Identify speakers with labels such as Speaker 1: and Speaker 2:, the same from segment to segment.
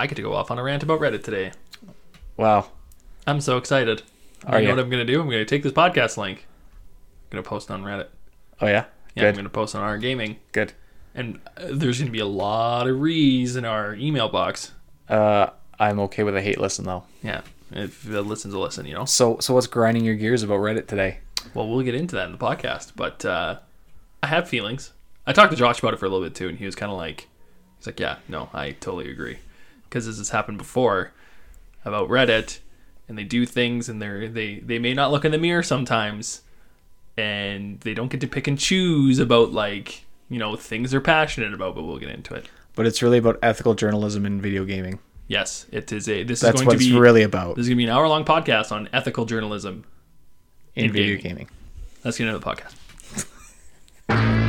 Speaker 1: I get to go off on a rant about Reddit today.
Speaker 2: Wow.
Speaker 1: I'm so excited.
Speaker 2: Are
Speaker 1: you know what I'm going to do? I'm going to take this podcast link. I'm going to post on Reddit.
Speaker 2: Oh yeah.
Speaker 1: Yeah, I'm going to post on our gaming.
Speaker 2: Good.
Speaker 1: And uh, there's going to be a lot of rees in our email box.
Speaker 2: Uh, I'm okay with a hate listen though.
Speaker 1: Yeah, if it listens a listen, you know.
Speaker 2: So so what's grinding your gears about Reddit today?
Speaker 1: Well, we'll get into that in the podcast, but uh, I have feelings. I talked to Josh about it for a little bit too, and he was kind of like, he's like, yeah, no, I totally agree, because this has happened before about Reddit, and they do things, and they're they they may not look in the mirror sometimes, and they don't get to pick and choose about like you know things they're passionate about, but we'll get into it.
Speaker 2: But it's really about ethical journalism in video gaming.
Speaker 1: Yes, it is a. This
Speaker 2: That's
Speaker 1: is
Speaker 2: what
Speaker 1: going to
Speaker 2: it's
Speaker 1: be
Speaker 2: really about
Speaker 1: This is gonna be an hour long podcast on ethical journalism.
Speaker 2: in,
Speaker 1: in
Speaker 2: video
Speaker 1: gaming.
Speaker 2: gaming.
Speaker 1: Let's get into the podcast.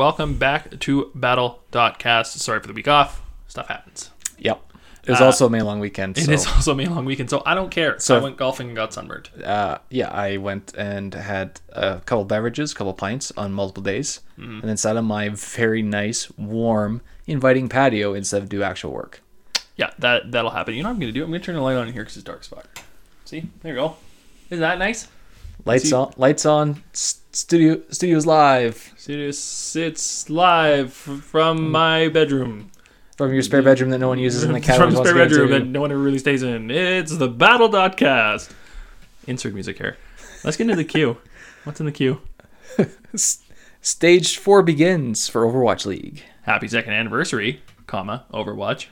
Speaker 1: welcome back to Battle.cast. Sorry for the week off. Stuff happens.
Speaker 2: Yep. It was
Speaker 1: Uh,
Speaker 2: also a May long weekend.
Speaker 1: It
Speaker 2: so,
Speaker 1: is also a May long weekend, so I don't care.
Speaker 2: So-
Speaker 1: I went golfing and got sunburned.
Speaker 2: uh, yeah, I went and had a couple beverages, a couple pints on multiple days,
Speaker 1: Mm-hmm.
Speaker 2: and then sat on my very nice, warm, inviting patio instead of do actual work.
Speaker 1: Yeah, that that'll happen. You know what I'm gonna do? I'm gonna turn the light on here because it's dark spot. See, there you go. Isn't that nice?
Speaker 2: Lights
Speaker 1: See-
Speaker 2: on, lights on. Studio, studios live
Speaker 1: Studio sits live from mm. my bedroom.
Speaker 2: from your spare bedroom that no one uses in the cat.
Speaker 1: from
Speaker 2: always
Speaker 1: the
Speaker 2: wants
Speaker 1: spare bedroom that no one ever really stays in. It's the Battle.cast. Insert music here. Let's get into the queue. What's in the queue?
Speaker 2: Stage four begins for Overwatch League.
Speaker 1: Happy second anniversary, comma, Overwatch.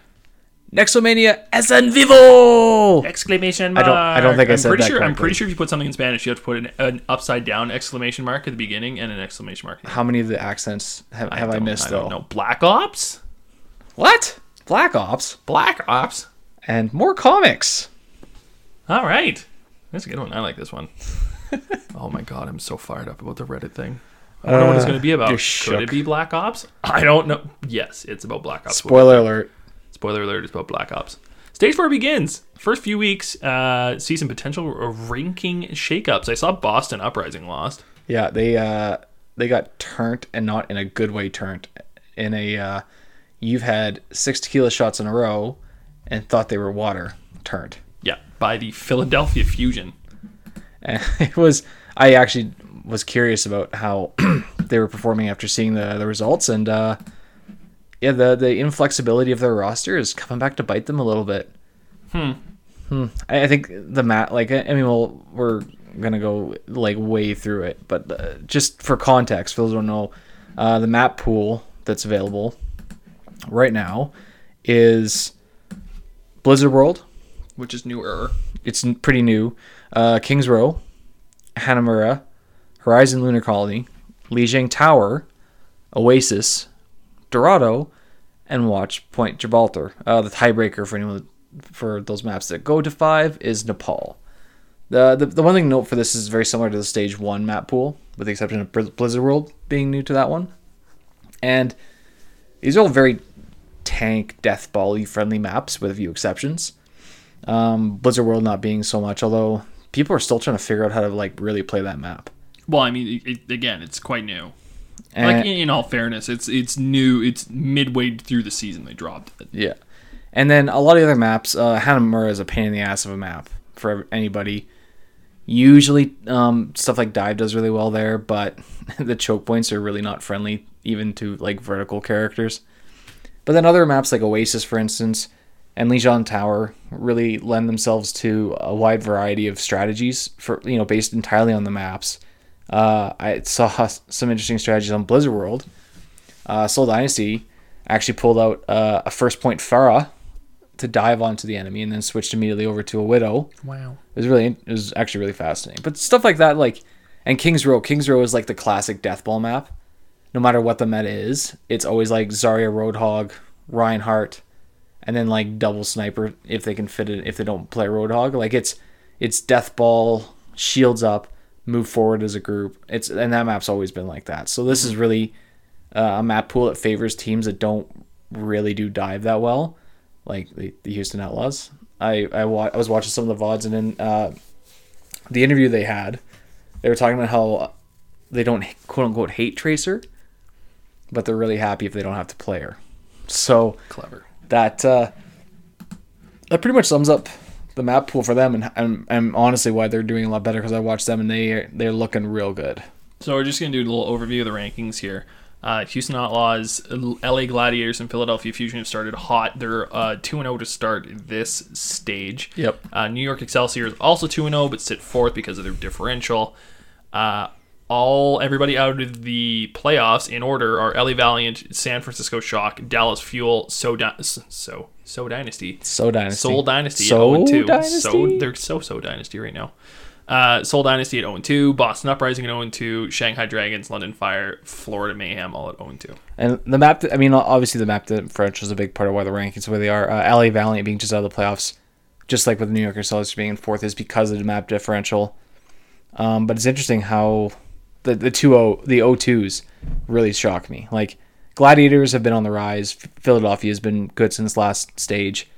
Speaker 2: Nexomania es en vivo.
Speaker 1: Exclamation
Speaker 2: I
Speaker 1: mark.
Speaker 2: don't- I don't think I
Speaker 1: I'm
Speaker 2: said
Speaker 1: pretty
Speaker 2: that
Speaker 1: sure. I'm pretty sure if you put something in Spanish, you have to put an, an upside down exclamation mark at the beginning and an exclamation mark. at the end.
Speaker 2: How many of the accents have, have I,
Speaker 1: don't-
Speaker 2: missed
Speaker 1: I
Speaker 2: though?
Speaker 1: don't. Black Ops.
Speaker 2: What? Black Ops
Speaker 1: Black Ops.
Speaker 2: and more comics.
Speaker 1: All right. That's a good one. I like this one. oh my god, I'm so fired up about the Reddit thing. I don't know what it's
Speaker 2: Uh,
Speaker 1: going to be about.
Speaker 2: you're
Speaker 1: Could it be Black Ops? I don't know. Yes, it's about Black Ops.
Speaker 2: Spoiler alert.
Speaker 1: Spoiler alert, it's about Black Ops. Stage 4 begins. First few weeks uh, see some potential ranking shakeups. I saw Boston Uprising lost.
Speaker 2: Yeah, they uh they got turned and not in a good way turned. In a uh you've had six tequila shots in a row and thought they were water turned.
Speaker 1: Yeah, by the Philadelphia Fusion.
Speaker 2: And it was I actually was curious about how they were performing after seeing the the results and uh yeah, the the inflexibility of their roster is coming back to bite them a little bit. Hmm. Hmm. I, I think the mat like I mean, well, we're gonna go like way through it, but uh, just for context, for those who don't know, uh, the map pool that's available right now is Blizzard World.
Speaker 1: Which is newer.
Speaker 2: It's pretty new. Uh, Kings Row, Hanamura, Horizon Lunar Colony, Lijiang Tower, Oasis, Dorado, and Watch Point Gibraltar. Uh, the tiebreaker for anyone for those maps that go to five is Nepal. The, the the one thing to note for this is very similar to the stage one map pool, with the exception of Blizzard World being new to that one. And these are all very tank death bally friendly maps with a few exceptions. Um, Blizzard World not being so much, although people are still trying to figure out how to like really play that map.
Speaker 1: Well, I mean, it, again, it's quite new. Like in, in all fairness, it's it's new. It's midway through the season they dropped it.
Speaker 2: yeah, and then a lot of the other maps, uh, Hanamura is a pain in the ass of a map for anybody. Usually, um, stuff like dive does really well there, but the choke points are really not friendly, even to like vertical characters. But then other maps like Oasis, for instance, and Lijiang Tower really lend themselves to a wide variety of strategies for you know based entirely on the maps. Uh, I saw some interesting strategies on Blizzard World. Uh, Seoul Dynasty actually pulled out uh, a first point Pharah to dive onto the enemy and then switched immediately over to a widow.
Speaker 1: Wow.
Speaker 2: It was really it was actually really fascinating. But stuff like that, like and Kings Row, Kings Row is like the classic death ball map. No matter what the meta is, it's always like Zarya Roadhog, Reinhardt, and then like double sniper if they can fit it if they don't play Roadhog. Like it's it's death ball, shields up, move forward as a group. It's and that map's always been like that. So this is really uh, a map pool that favors teams that don't really do dive that well, like the, the Houston Outlaws. I I, wa- I was watching some of the vods and then uh, the interview they had, they were talking about how they don't quote unquote hate Tracer, but they're really happy if they don't have to play her. So
Speaker 1: Clever.
Speaker 2: that uh, that pretty much sums up the map pool for them, and and, and honestly why they're doing a lot better because I watched them and they they're looking real good.
Speaker 1: So we're just gonna do a little overview of the rankings here. Uh, Houston Outlaws, LA Gladiators, and Philadelphia Fusion have started hot. They're uh, two and zero to start this stage.
Speaker 2: Yep.
Speaker 1: Uh, New York Excelsior is also two and zero, but sit fourth because of their differential. Uh, all everybody out of the playoffs in order are LA Valiant, San Francisco Shock, Dallas Fuel, So Dy- So So Dynasty,
Speaker 2: So dynasty,
Speaker 1: Seoul Dynasty
Speaker 2: So
Speaker 1: at 0 2.
Speaker 2: Dynasty?
Speaker 1: So they're so so Dynasty right now. Uh, Seoul Dynasty at 0 2, Boston Uprising at 0 2, Shanghai Dragons, London Fire, Florida Mayhem all at 0 2.
Speaker 2: And the map, I mean, obviously the map differential is a big part of why the rankings where they are. Uh, LA Valiant being just out of the playoffs, just like with the New York Excelsior being in fourth, is because of the map differential. Um, but it's interesting how the the two o the O twos really shock me. Like Gladiators have been on the rise. Philadelphia has been good since last stage.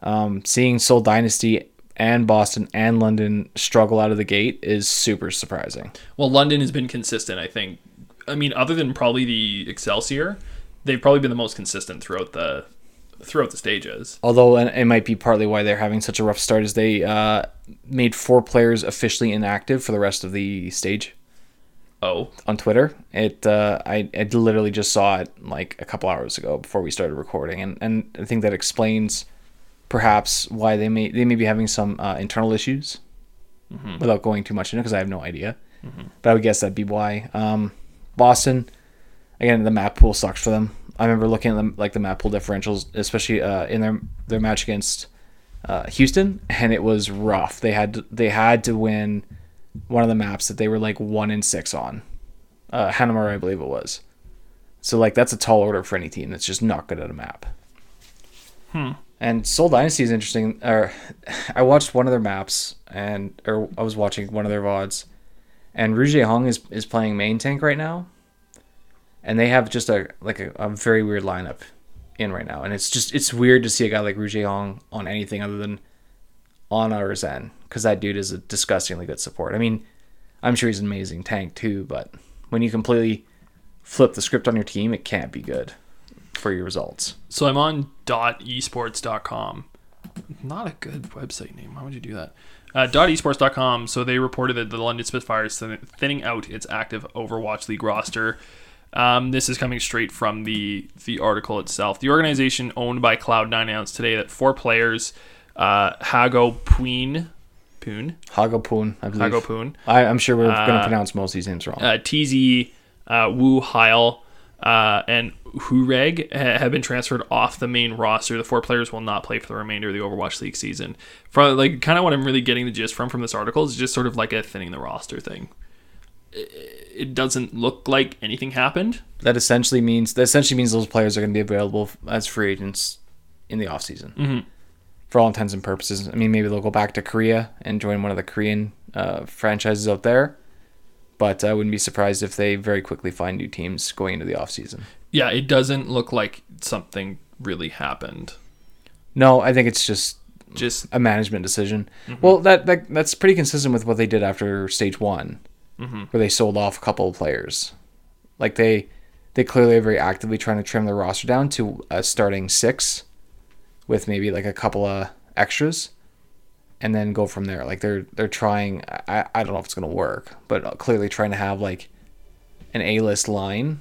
Speaker 2: Um, seeing Seoul Dynasty and Boston and London struggle out of the gate is super surprising.
Speaker 1: Well, London has been consistent, I think. I mean, other than probably the Excelsior, they've probably been the most consistent throughout the throughout the stages.
Speaker 2: Although and it might be partly why they're having such a rough start, is they uh, made four players officially inactive for the rest of the stage
Speaker 1: Oh,
Speaker 2: on Twitter. It uh, I, I literally just saw it like a couple hours ago before we started recording, and, and I think that explains perhaps why they may they may be having some uh, internal issues without going too much into because I have no idea. But I would guess that'd be why. Um, Boston, again, the map pool sucks for them. I remember looking at them like the map pool differentials, especially uh, in their their match against uh, Houston, and it was rough. They had to, they had to win one of the maps that they were like one in six on. Uh, Hanamura, I believe it was. So like that's a tall order for any team that's just not good at a map.
Speaker 1: Hmm.
Speaker 2: And Seoul Dynasty is interesting. Or I watched one of their maps, and or I was watching one of their vods, and Ryujehong is is playing main tank right now, and they have just a like a, a very weird lineup in right now, and it's just it's weird to see a guy like Ryujehong on anything other than on or Zen, because that dude is a disgustingly good support. I mean, I'm sure he's an amazing tank too, but when you completely flip the script on your team, it can't be good for your results.
Speaker 1: so I'm on .esports.com. Not a good website name. Why would you do that? Uh, .esports.com. So they reported that the London Spitfires thin- thinning out its active Overwatch League roster. Um, this is coming straight from the the article itself. The organization owned by Cloud9 announced today that four players, uh, Hago Puin, Poon,
Speaker 2: Hagopun, I believe.
Speaker 1: Hago Poon,
Speaker 2: I, I'm sure we're going to
Speaker 1: Uh,
Speaker 2: pronounce most of these names wrong.
Speaker 1: uh, TZ, uh, Wu Heil, uh, and Hooreg ha- have been transferred off the main roster. The four players will not play for the remainder of the Overwatch League season. From like kind of what I'm really getting the gist from from this article is just sort of like a thinning the roster thing. It doesn't look like anything happened.
Speaker 2: that essentially means that essentially means those players are going to be available as free agents in the off season.
Speaker 1: Mhm.
Speaker 2: For all intents and purposes, I mean maybe they'll go back to Korea and join one of the Korean uh, franchises out there, but I wouldn't be surprised if they very quickly find new teams going into the off season.
Speaker 1: Yeah, it doesn't look like something really happened.
Speaker 2: No, I think it's just
Speaker 1: Just
Speaker 2: a management decision. Well, that, that that's pretty consistent with what they did after stage one, where they sold off a couple of players. Like they they clearly are very actively trying to trim the roster down to a starting six, with maybe like a couple of extras, and then go from there. Like they're they're trying. I I don't know if it's gonna work, but clearly trying to have like an A list line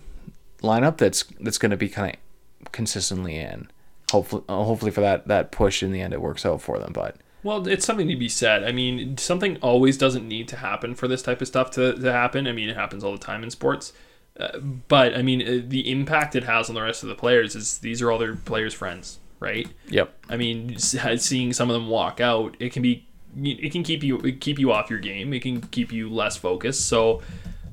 Speaker 2: lineup that's that's gonna be kind of consistently in. Hopefully, uh, hopefully for that that push in the end it works out for them. But
Speaker 1: Well, it's something to be said. I mean, something always doesn't need to happen for this type of stuff to, to happen. I mean, it happens all the time in sports. Uh, but, I mean, uh, the impact it has on the rest of the players is these are all their players' friends. Right?
Speaker 2: Yep.
Speaker 1: I mean, seeing some of them walk out, it can be it can keep you it keep you off your game. It can keep you less focused. So,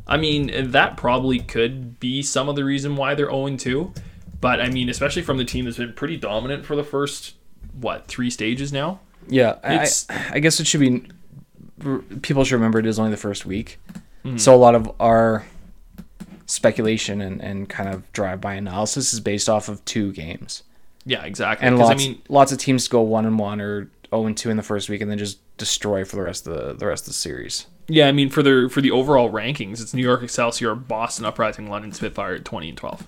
Speaker 1: I mean, that probably could be some of the reason why they're 0 2. But I mean, especially from the team that's been pretty dominant for the first what three stages now.
Speaker 2: Yeah, I,
Speaker 1: It's-
Speaker 2: I guess it should be. People should remember it is only the first week, mm-hmm. so a lot of our speculation and, and kind of drive-by analysis is based off of two games,
Speaker 1: Yeah, exactly.
Speaker 2: and lots
Speaker 1: I mean,
Speaker 2: lots of teams go one and one or zero and two in the first week, and then just destroy for the rest of the the rest of the series.
Speaker 1: yeah, I mean for the for the overall rankings, it's New York Excelsior, Boston Uprising, London Spitfire 20 and 12.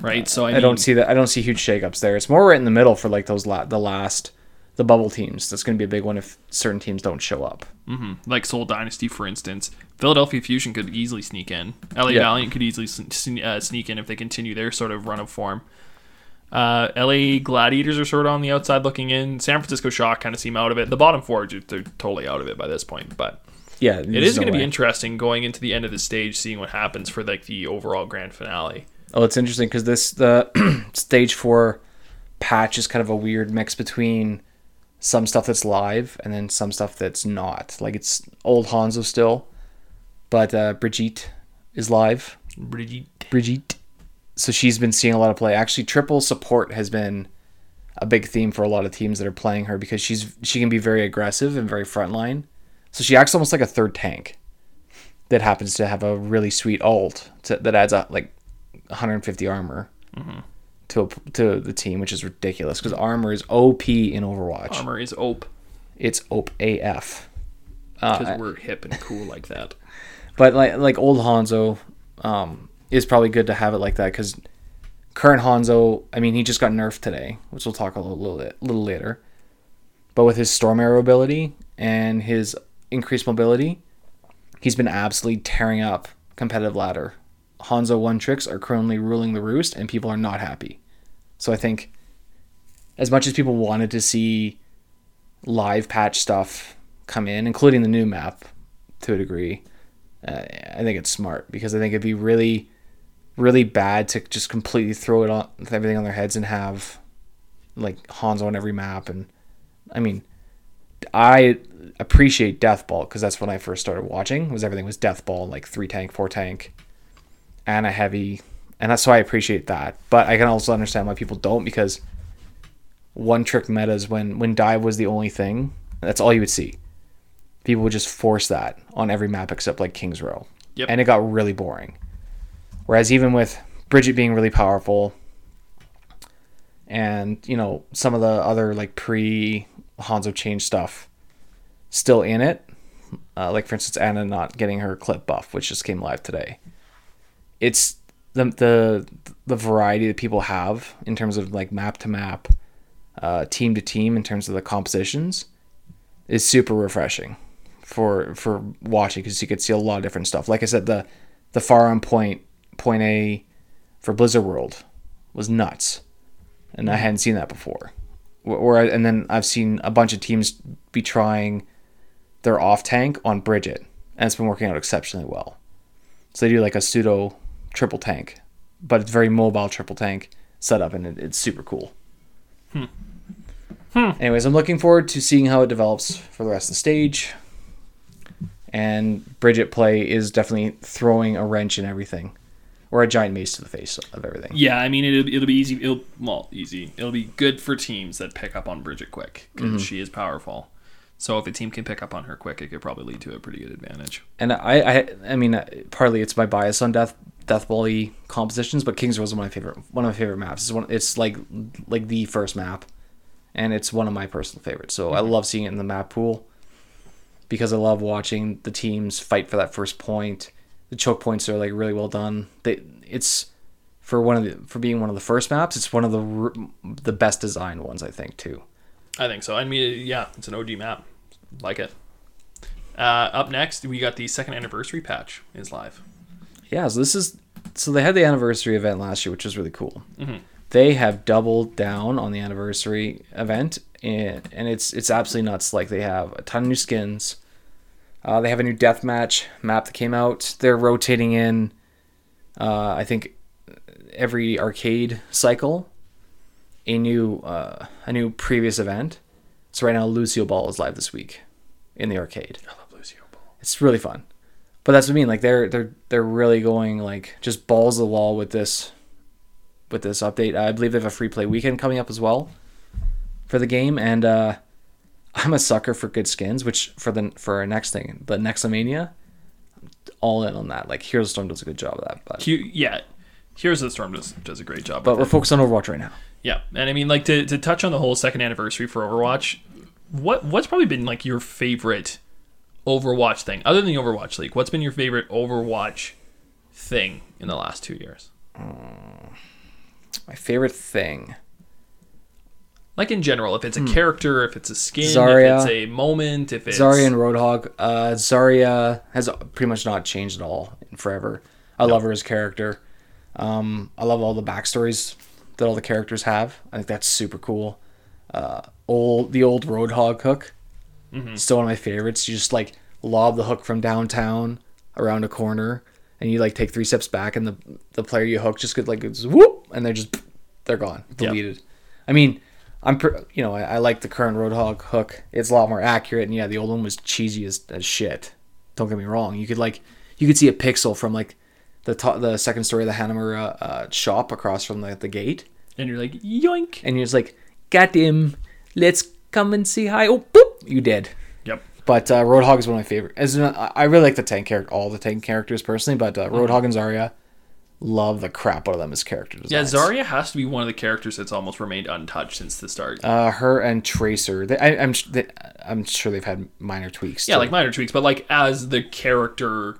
Speaker 1: Right? So I,
Speaker 2: I,
Speaker 1: mean,
Speaker 2: don't see that. I don't see huge shakeups there. It's more right in the middle for like those la- the last the bubble teams. That's going to be a big one if certain teams don't show up.
Speaker 1: like Seoul Dynasty, for instance. Philadelphia Fusion could easily sneak in. LA
Speaker 2: Yeah.
Speaker 1: Valiant could easily uh, sneak in if they continue their sort of run of form. Uh, LA Gladiators are sort of on the outside looking in. San Francisco Shock kind of seem out of it. The bottom four, they're totally out of it by this point. But
Speaker 2: Yeah,
Speaker 1: it is going to be interesting going into the end of the stage, seeing what happens for like the overall grand finale.
Speaker 2: Oh, it's interesting because this the stage four patch is kind of a weird mix between some stuff that's live and then some stuff that's not. Like it's old Hanzo still, but uh, Brigitte is live.
Speaker 1: Brigitte.
Speaker 2: Brigitte. So she's been seeing a lot of play. Actually, triple support has been a big theme for a lot of teams that are playing her because she's she can be very aggressive and very frontline. So she acts almost like a third tank that happens to have a really sweet ult to, that adds up like 150 armor to a, to the team, which is ridiculous because armor is OP in Overwatch.
Speaker 1: Armor is OP
Speaker 2: It's OP AF.
Speaker 1: because we're hip and cool like that.
Speaker 2: But like like old Hanzo, um, is probably good to have it like that because current Hanzo, I mean, he just got nerfed today, which we'll talk a little little, bit, little later. But with his storm arrow ability and his increased mobility, he's been absolutely tearing up competitive ladder. Hanzo one tricks are currently ruling the roost, and people are not happy. So I think, as much as people wanted to see live patch stuff come in, including the new map, to a degree, uh, I think it's smart because I think it'd be really, really bad to just completely throw it on everything on their heads and have like Hanzo on every map. And I mean, I appreciate Deathball because that's when I first started watching. Was everything was Deathball like three tank, four tank, and a heavy, and that's why I appreciate that. But I can also understand why people don't because one trick metas when when dive was the only thing, that's all you would see people would just force that on every map except like Kings Row.
Speaker 1: Yep.
Speaker 2: And it got really boring. Whereas even with Brigitte being really powerful and, you know, some of the other like pre Hanzo change stuff still in it. Uh, like for instance Ana not getting her clip buff, which just came live today. It's the the the variety that people have in terms of like map to map, uh, team to team in terms of the compositions is super refreshing for for watching because you could see a lot of different stuff. Like I said, the the far on point point A for Blizzard World was nuts, and I hadn't seen that before. And then I've seen a bunch of teams be trying their off tank on Brigitte, and it's been working out exceptionally well. So they do like a pseudo triple tank, but it's very mobile triple tank setup, and it, it's super cool. Hmm. Hmm. Anyways, I'm looking forward to seeing how it develops for the rest of the stage. And Brigitte play is definitely throwing a wrench in everything, or a giant mace to the face of everything.
Speaker 1: Yeah, I mean it'll, it'll be easy. It'll well easy. It'll be good for teams that pick up on Brigitte quick because
Speaker 2: Mm-hmm.
Speaker 1: she is powerful. So if a team can pick up on her quick, it could probably lead to a pretty good advantage.
Speaker 2: And I, I, I mean, uh, partly it's my bias on death, death volley compositions, but Kings is one of my favorite, one of my favorite maps. It's one, it's like, like the first map, and it's one of my personal favorites. So I love seeing it in the map pool, because I love watching the teams fight for that first point. The choke points are like really well done. They, it's for one of the, for being one of the first maps, it's one of the, the best designed ones I think too.
Speaker 1: I think so. I mean, yeah, it's an OG map. Like it. Uh, up next, we got the second anniversary patch is live.
Speaker 2: Yeah, so this is so they had the anniversary event last year, which was really cool. They have doubled down on the anniversary event, and, and it's it's absolutely nuts. Like they have a ton of new skins. Uh, they have a new deathmatch map that came out. They're rotating in, uh, I think, every arcade cycle a new uh, a new previous event. So right now, Lucio Ball is live this week in the arcade.
Speaker 1: I love Lucio Ball.
Speaker 2: It's really fun. But that's what I mean. Like they're they're they're really going like just balls to the wall with this with this update. I believe they have a free play weekend coming up as well for the game, and uh, I'm a sucker for good skins. Which for the for our next thing, the Nexomania, I'm all in on that. Like Heroes of Storm does a good job of that. But
Speaker 1: Q, yeah, Heroes of the Storm does does a great job.
Speaker 2: but we're focused on Overwatch right now.
Speaker 1: Yeah, and I mean, like to, to touch on the whole second anniversary for Overwatch, what what's probably been like your favorite Overwatch thing other than the Overwatch League? What's been your favorite Overwatch thing in the last two years?
Speaker 2: My favorite thing.
Speaker 1: Like in general, if it's a character, if it's a skin,
Speaker 2: Hmm. Zarya.
Speaker 1: if it's a moment, if it's
Speaker 2: Zarya and Roadhog. Uh, Zarya has pretty much not changed at all in forever. I love her as character. Um, I love all the backstories that all the characters have. I think that's super cool. Uh, old the old Roadhog hook, still one of my favorites. You just like lob the hook from downtown around a corner, and you like take three steps back, and the the player you hook just get like it's whoop, and they're just they're gone,
Speaker 1: Yep.
Speaker 2: deleted. I mean, I'm pr- you know I, I like the current Roadhog hook. It's a lot more accurate, and yeah, the old one was cheesy as, as shit. Don't get me wrong. You could like you could see a pixel from like the top, the second story of the Hanamura uh, shop across from the, the gate,
Speaker 1: and you're like yoink.
Speaker 2: and you're just like, got him. Let's come and see hi. Oh, boop, you did.
Speaker 1: Yep.
Speaker 2: But uh, Roadhog is one of my favorite. As in, I really like the tank character, all the tank characters personally. But uh, Roadhog and Zarya, love the crap out of them as character
Speaker 1: Yeah,
Speaker 2: designs.
Speaker 1: Zarya has to be one of the characters that's almost remained untouched since the start.
Speaker 2: Uh, her and Tracer. They, I, I'm they, I'm sure they've had minor tweaks.
Speaker 1: yeah,
Speaker 2: to-
Speaker 1: like minor tweaks, but like as the character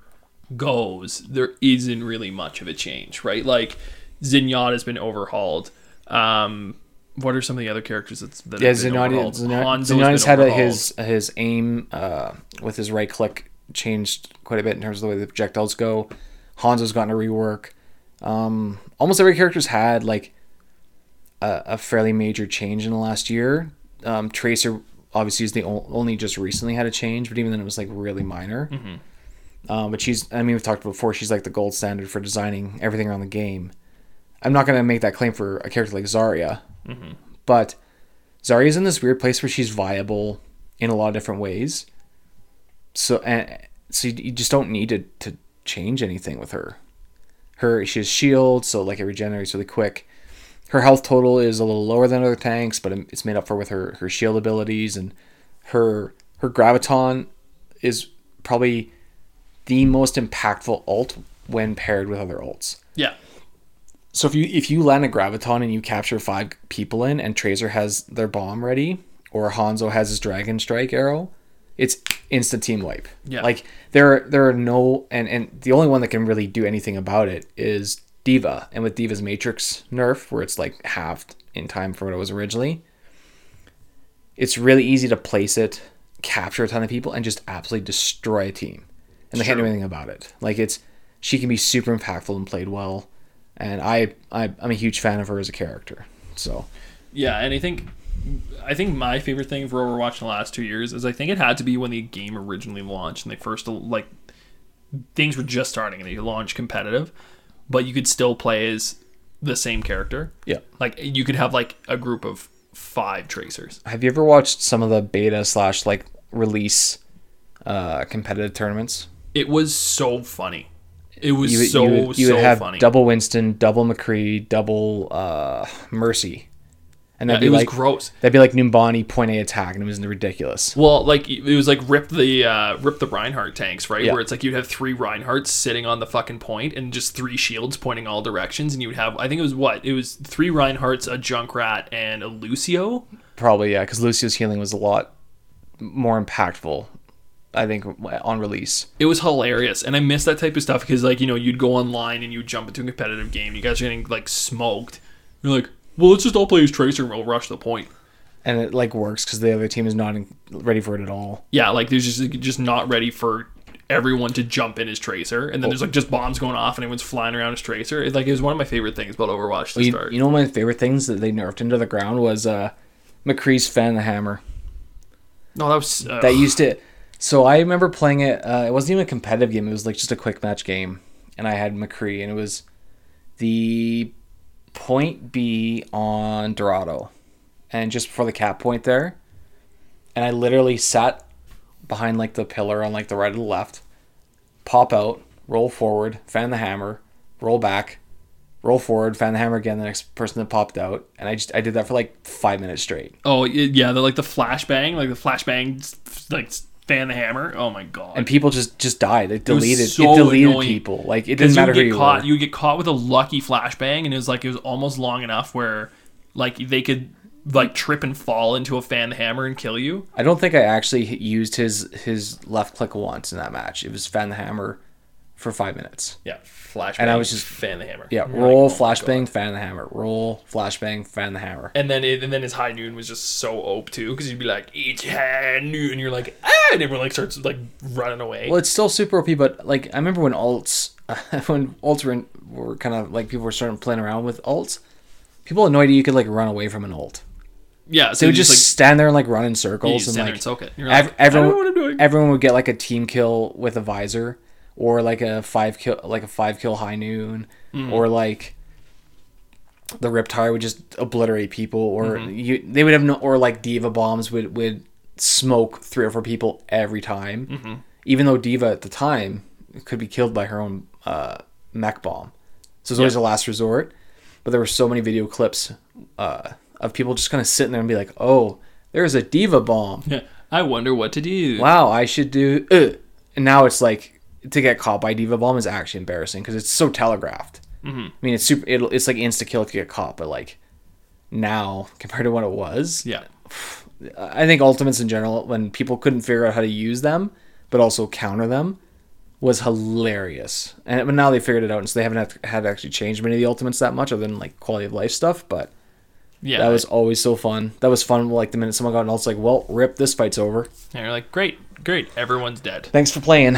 Speaker 1: goes, there isn't really much of a change, right? Like Zenyatta has been overhauled. Um, what are some of the other characters that's that
Speaker 2: yeah.
Speaker 1: have been
Speaker 2: Zenyatta,
Speaker 1: overhauled?
Speaker 2: Zenyatta,
Speaker 1: Hanzo's
Speaker 2: Zenyatta's had a, his his aim uh, with his right click changed quite a bit in terms of the way the projectiles go. Hanzo's gotten a rework. Um, almost every character's had like a, a fairly major change in the last year. Um, Tracer obviously is the o- only just recently had a change, but even then it was like really minor. Um, but she's, I mean, we've talked before, she's like the gold standard for designing everything around the game. I'm not going to make that claim for a character like Zarya, but Zarya's in this weird place where she's viable in a lot of different ways. So, and so you, you just don't need to, to change anything with her. Her, she has shield, so like it regenerates really quick her health total is a little lower than other tanks, but it's made up for with her her shield abilities and her her graviton is probably the most impactful alt when paired with other alts.
Speaker 1: yeah,
Speaker 2: So if you if you land a graviton and you capture five people in, and Tracer has their bomb ready, or Hanzo has his dragon strike arrow, it's instant team wipe.
Speaker 1: Yeah.
Speaker 2: Like there there are no and and the only one that can really do anything about it is D.Va, and with D.Va's Matrix nerf, where it's like halved in time for what it was originally, it's really easy to place it, capture a ton of people, and just absolutely destroy a team, and they can't do anything about it. Like it's she can be super impactful and played well, and I, I I'm a huge fan of her as a character. So
Speaker 1: yeah, and I think I think my favorite thing for Overwatch in the last two years is I think it had to be when the game originally launched and they first like things were just starting and they launched competitive, but you could still play as the same character.
Speaker 2: yeah.
Speaker 1: Like you could have like a group of five tracers.
Speaker 2: Have you ever watched some of the beta slash like release uh, competitive tournaments?
Speaker 1: It was so funny. It was
Speaker 2: You,
Speaker 1: so
Speaker 2: you would, you
Speaker 1: so
Speaker 2: would have
Speaker 1: funny.
Speaker 2: double Winston, double McCree, double uh, Mercy, and that'd
Speaker 1: it
Speaker 2: be
Speaker 1: was
Speaker 2: like
Speaker 1: gross.
Speaker 2: that'd be like Numbani point A attack, and it was ridiculous.
Speaker 1: Well, like it was like rip the uh, rip the Reinhardt tanks, right?
Speaker 2: Yeah.
Speaker 1: Where it's like you'd have three Reinhardts sitting on the fucking point and just three shields pointing all directions, and you would have I think it was what it was three Reinhardts, a Junkrat, and a Lucio.
Speaker 2: Probably yeah, because Lucio's healing was a lot more impactful. I think on release.
Speaker 1: It was hilarious, and I miss that type of stuff because like you know you'd go online and you jump into a competitive game, you guys are getting like smoked. You're like, well, let's just all play as Tracer and we'll rush the point.
Speaker 2: and it like works because the other team is not in, ready for it at all.
Speaker 1: Yeah, like there's just just not ready for everyone to jump in as Tracer, and then there's like just bombs going off and everyone's flying around as Tracer. It, like it was one of my favorite things about Overwatch to
Speaker 2: You,
Speaker 1: start.
Speaker 2: you know, one of my favorite things that they nerfed into the ground was uh, McCree's Fan the Hammer.
Speaker 1: no, that was uh,
Speaker 2: That used to. So I remember playing it. Uh, it wasn't even a competitive game. It was like just a quick match game, and I had McCree, and it was the point B on Dorado, and just before the cap point there, and I literally sat behind like the pillar on like the right or the left, pop out, roll forward, fan the hammer, roll back, roll forward, fan the hammer again. The next person that popped out, and I just I did that for like five minutes straight.
Speaker 1: Oh yeah, the like the flashbang, like the flashbang, like fan the hammer. Oh my god.
Speaker 2: And people just just died. It deleted. It,
Speaker 1: so
Speaker 2: deleted
Speaker 1: annoying.
Speaker 2: people. Like it didn't matter
Speaker 1: you
Speaker 2: who
Speaker 1: get
Speaker 2: you
Speaker 1: caught,
Speaker 2: were.
Speaker 1: you get caught with a lucky flashbang, and it was like it was almost long enough where like they could like trip and fall into a fan the hammer and kill you.
Speaker 2: I don't think I actually used his his left click once in that match. It was fan the hammer for five minutes.
Speaker 1: Yeah, flashbang.
Speaker 2: And I was just-
Speaker 1: fan the hammer.
Speaker 2: Yeah,
Speaker 1: Like,
Speaker 2: roll,
Speaker 1: oh my
Speaker 2: flashbang,
Speaker 1: God.
Speaker 2: fan the hammer. Roll, flashbang, fan the hammer.
Speaker 1: And then it, and then his high noon was just so ope too, because you'd be like each high noon, and you're like ah, and everyone like starts like running away.
Speaker 2: Well, it's still super OP, but like I remember when alts, when alts were, in, were kind of like people were starting playing around with alts. People annoyed no idea you could like run away from an alt.
Speaker 1: yeah, so
Speaker 2: They would
Speaker 1: you
Speaker 2: just
Speaker 1: like,
Speaker 2: stand there and like run in circles and like
Speaker 1: and soak it. You're
Speaker 2: ev- everyone,
Speaker 1: I don't know what I'm doing.
Speaker 2: everyone would get like a team kill with a visor, or like a five kill, like a five kill high noon,
Speaker 1: Mm.
Speaker 2: or like the RIP-Tire would just obliterate people, or
Speaker 1: Mm-hmm.
Speaker 2: you they would have no, or like D.Va bombs would would smoke three or four people every time,
Speaker 1: Mm-hmm.
Speaker 2: even though D.Va at the time could be killed by her own uh, mech bomb, so it's always a last resort. But there were so many video clips uh, of people just kind of sitting there and be like, "Oh, there's a D.Va bomb."
Speaker 1: yeah, I wonder what to do.
Speaker 2: wow, I should do. Uh. And now it's like to get caught by D.Va Bomb is actually embarrassing because it's so telegraphed. Mm-hmm. I mean, it's super. It's like insta kill to get caught, but like now compared to what it was,
Speaker 1: Yeah,
Speaker 2: I think ultimates in general, when people couldn't figure out how to use them, but also counter them, was hilarious. And but now they figured it out, and so they haven't had, actually change many of the ultimates that much, other than like quality of life stuff. But
Speaker 1: yeah.
Speaker 2: that was always so fun. That was fun. Like the minute someone got an ult, it's like, well, rip, this fight's over.
Speaker 1: and you're like, great, great, everyone's dead.
Speaker 2: Thanks for playing.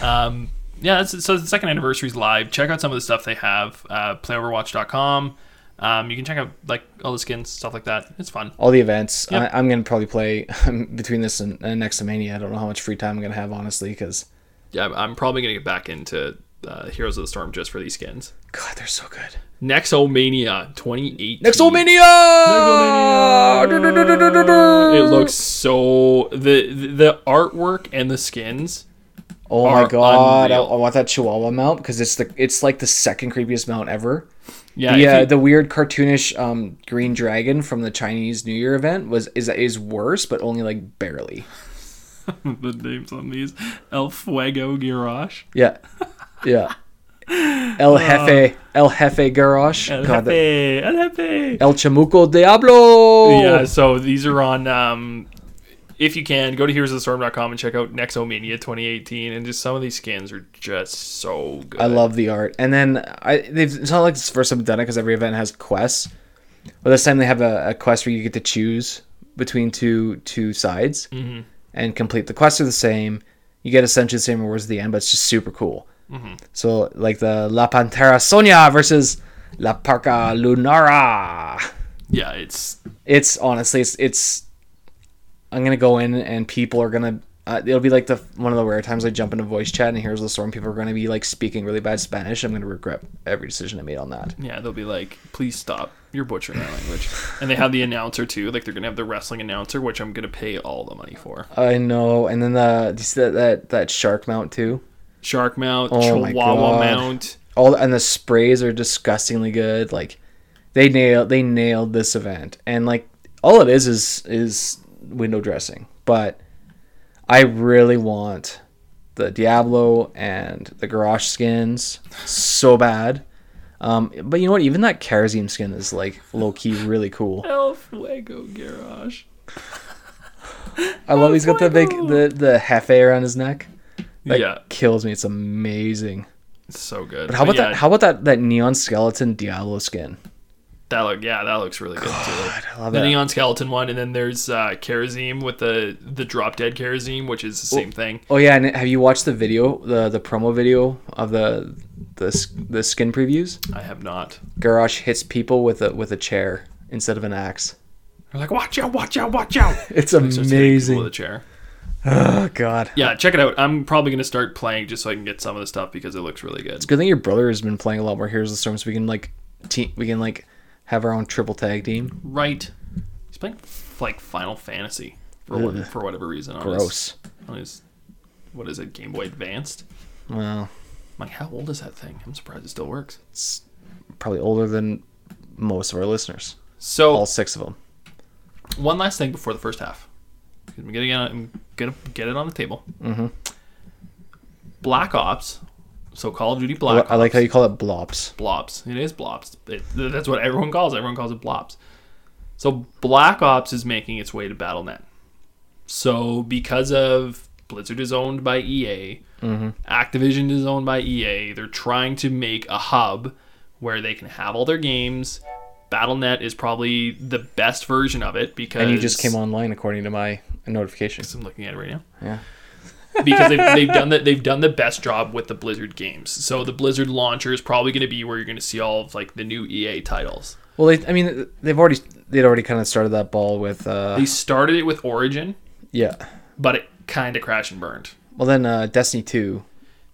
Speaker 1: Um, yeah, that's, so the second anniversary is live. Check out some of the stuff they have. Uh, playoverwatch.com. Um, you can check out like all the skins, stuff like that. It's fun.
Speaker 2: all the events.
Speaker 1: Yep.
Speaker 2: I, I'm gonna probably play between this and, and Nexomania. I don't know how much free time I'm gonna have honestly, because
Speaker 1: Yeah, I'm- I'm probably gonna get back into uh, Heroes of the Storm just for these skins.
Speaker 2: God, they're so good.
Speaker 1: Nexomania 2018.
Speaker 2: Nexomania!
Speaker 1: It looks so the the artwork and the skins.
Speaker 2: Oh my god, I. I want that Chihuahua mount because it's the it's like the second creepiest mount ever.
Speaker 1: Yeah,
Speaker 2: the
Speaker 1: if
Speaker 2: uh,
Speaker 1: you-
Speaker 2: the weird cartoonish um, green dragon from the Chinese New Year event was is is worse, but only like barely.
Speaker 1: the names on these El Fuego Garrosh.
Speaker 2: Yeah, yeah. El Jefe, El Jefe Garrosh.
Speaker 1: El
Speaker 2: God,
Speaker 1: Jefe, El Jefe.
Speaker 2: El Chamuco Diablo.
Speaker 1: Yeah, so these are on. Um, if you can, go to heroesofthestorm.com and check out Nexomania 2018, and just some of these skins are just so good.
Speaker 2: I love the art. And then I they've it's not like it's the first time I've done it because every event has quests. But this time they have a, a quest where you get to choose between two two sides
Speaker 1: Mm-hmm.
Speaker 2: and complete the quests are the same. You get essentially the same rewards at the end, but it's just super cool.
Speaker 1: Mm-hmm.
Speaker 2: So like the La Pantera Sonya versus La Parca Lunara.
Speaker 1: Yeah, it's
Speaker 2: It's honestly it's it's I'm gonna go in and people are gonna uh, it'll be like the one of the rare times I jump into voice chat and Heroes of the Storm. People are gonna be like speaking really bad Spanish. I'm gonna regret every decision I made on that.
Speaker 1: yeah. They'll be like, please stop. You're butchering our language. And they have the announcer too. Like they're gonna have the wrestling announcer, which I'm gonna pay all the money for.
Speaker 2: I know. And then the you see that that, that shark mount too.
Speaker 1: Shark mount,
Speaker 2: Oh
Speaker 1: Chihuahua mount.
Speaker 2: All and the sprays are disgustingly good. Like they nailed they nailed this event. And like all it is is is window dressing. But I really want the Diablo and the Garrosh skins so bad. Um, but you know what? Even that Kharazim skin is like low key really cool.
Speaker 1: El Fuego Garrosh.
Speaker 2: I love he's got the big the the hefe around his neck. That
Speaker 1: yeah,
Speaker 2: kills me. It's amazing.
Speaker 1: it's so good.
Speaker 2: But how about
Speaker 1: yeah,
Speaker 2: that? How about that that neon skeleton Diablo skin?
Speaker 1: That look, yeah, that looks really good too.
Speaker 2: I love
Speaker 1: The
Speaker 2: that.
Speaker 1: neon skeleton one, and then there's uh, with the the drop dead Kharazim, which is the same thing.
Speaker 2: Oh yeah, and have you watched the video, the the promo video of the the the skin previews?
Speaker 1: I have not.
Speaker 2: Garrosh hits people with a with a chair instead of an axe.
Speaker 1: They're like, watch out, watch out, watch out!
Speaker 2: It's
Speaker 1: Starts hitting people
Speaker 2: amazing.
Speaker 1: With a chair.
Speaker 2: Oh god.
Speaker 1: Yeah, check it out. I'm probably gonna start playing just so I can get some of the stuff because it looks really good.
Speaker 2: It's a good thing your brother has been playing a lot more Heroes of the Storm, so we can like te- we can like have our own triple tag team.
Speaker 1: Right. He's playing like Final Fantasy for what, for whatever reason. On His,
Speaker 2: Gross.
Speaker 1: on his what is it? Game Boy Advanced.
Speaker 2: Well,
Speaker 1: I'm like, how old is that thing? I'm surprised it still works.
Speaker 2: it's probably older than most of our listeners.
Speaker 1: So
Speaker 2: All six of them.
Speaker 1: one last thing before the first half. I'm gonna get, I'm gonna get it on the table.
Speaker 2: Mm-hmm.
Speaker 1: Black Ops. So Call of Duty
Speaker 2: I,
Speaker 1: Black
Speaker 2: I like
Speaker 1: Ops.
Speaker 2: how you call it blobs.
Speaker 1: blobs. It is blobs. It, that's what everyone calls it. Everyone calls it blobs. So Black Ops is making its way to Battle.net. So because of Blizzard is owned by EA, Activision is owned by EA, they're trying to make a hub where they can have all their games. Battle.net is probably the best version of it because
Speaker 2: And you just came online according to my notification.
Speaker 1: I'm looking at it right now
Speaker 2: Yeah.
Speaker 1: because they've, they've done the, they've done the best job with the Blizzard games. So the Blizzard launcher is probably going to be where you're going to see all of like the new EA titles.
Speaker 2: Well, they, I mean, they've already they'd already kind of started that ball with uh,
Speaker 1: They started it with Origin,
Speaker 2: yeah.
Speaker 1: but it kind of crashed and burned.
Speaker 2: Well, then uh, Destiny two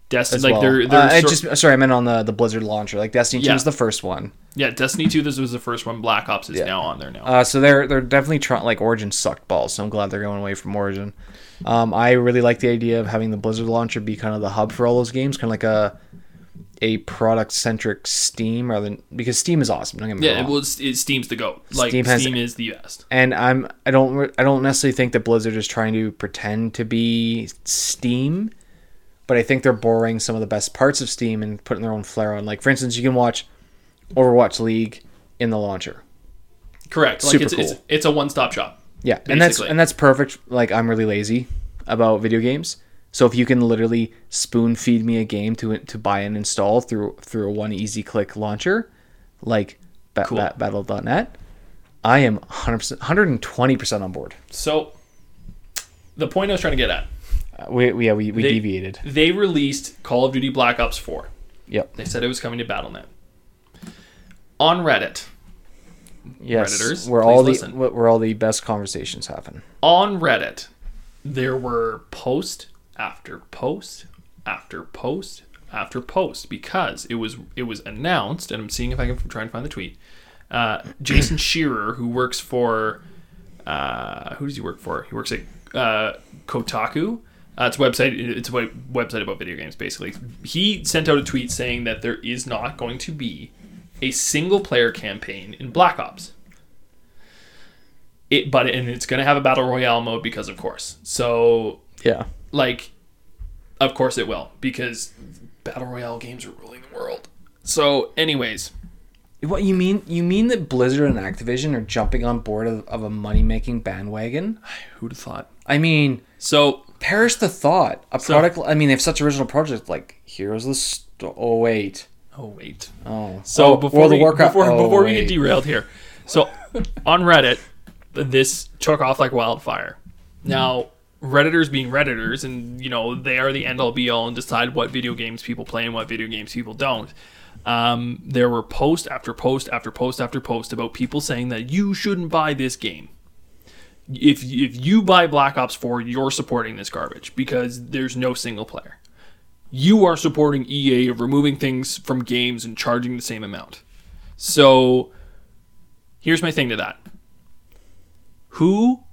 Speaker 1: Destiny, like
Speaker 2: well.
Speaker 1: they're, they're
Speaker 2: uh, I just sorry, I meant on the the Blizzard launcher. Like Destiny two
Speaker 1: Yeah.
Speaker 2: was the first one.
Speaker 1: yeah, Destiny two. This was the first one. Black Ops is
Speaker 2: Yeah.
Speaker 1: now on there now.
Speaker 2: Uh, so they're they're definitely trying like Origin sucked balls. So I'm glad they're going away from Origin. Um, I really like the idea of having the Blizzard launcher be kind of the hub for all those games, kind of like a a product centric Steam rather than because Steam is awesome. Don't get me
Speaker 1: yeah,
Speaker 2: wrong.
Speaker 1: it was it, Steam's the goat. Like
Speaker 2: Steam
Speaker 1: Steam, is the best.
Speaker 2: and I'm I don't I don't necessarily think that Blizzard is trying to pretend to be Steam, but I think they're borrowing some of the best parts of Steam and putting their own flair on. Like for instance, you can watch Overwatch League in the launcher.
Speaker 1: Correct. Like
Speaker 2: Super
Speaker 1: it's, it's
Speaker 2: cool.
Speaker 1: it's a one stop shop.
Speaker 2: Yeah, and that's and that's perfect. Like I'm really lazy about video games, so if you can literally spoon feed me a game to to buy and install through through a one easy click launcher, like ba-
Speaker 1: Cool.
Speaker 2: ba- Battle.net, I am 100 120 percent on board.
Speaker 1: So the point I was trying to get at,
Speaker 2: Uh, we, we yeah we, we
Speaker 1: They-
Speaker 2: deviated.
Speaker 1: they released Call of Duty Black Ops four.
Speaker 2: Yep.
Speaker 1: They said it was coming to Battle.net. On Reddit,
Speaker 2: Yes.
Speaker 1: Redditors,
Speaker 2: where all the
Speaker 1: listen.
Speaker 2: where where all the best conversations happen.
Speaker 1: on Reddit, there were post after post after post after post because it was it was announced, and I'm seeing if I can try and find the tweet. Uh, Jason Schreier, who works for uh, who does he work for? He works at uh, Kotaku. Uh, it's a website. It's a website about video games, basically. He sent out a tweet saying that there is not going to be a single player campaign in Black Ops. It, but and it's going to have a battle royale mode because, of course. So,
Speaker 2: Yeah.
Speaker 1: like, of course it will because battle royale games are ruling the world. So, anyways,
Speaker 2: What you mean? You mean that Blizzard and Activision are jumping on board of, of a money making bandwagon?
Speaker 1: who'd have thought?
Speaker 2: I mean,
Speaker 1: So,
Speaker 2: perish the thought. A
Speaker 1: So-
Speaker 2: product. I mean, they have such original projects like Heroes of the. Sto- oh wait.
Speaker 1: oh wait.
Speaker 2: Oh.
Speaker 1: So
Speaker 2: Oh,
Speaker 1: before
Speaker 2: World
Speaker 1: we,
Speaker 2: Warcraft.
Speaker 1: before,
Speaker 2: oh,
Speaker 1: before we get derailed here, so on Reddit, this took off like wildfire. Now, redditors being redditors, and you know they are the end all be all and decide what video games people play and what video games people don't. Um, there were post after post after post after post about people saying that you shouldn't buy this game. If if you buy Black Ops 4, you're supporting this garbage because there's no single player you are supporting EA of removing things from games and charging the same amount. So here's my thing to that. Who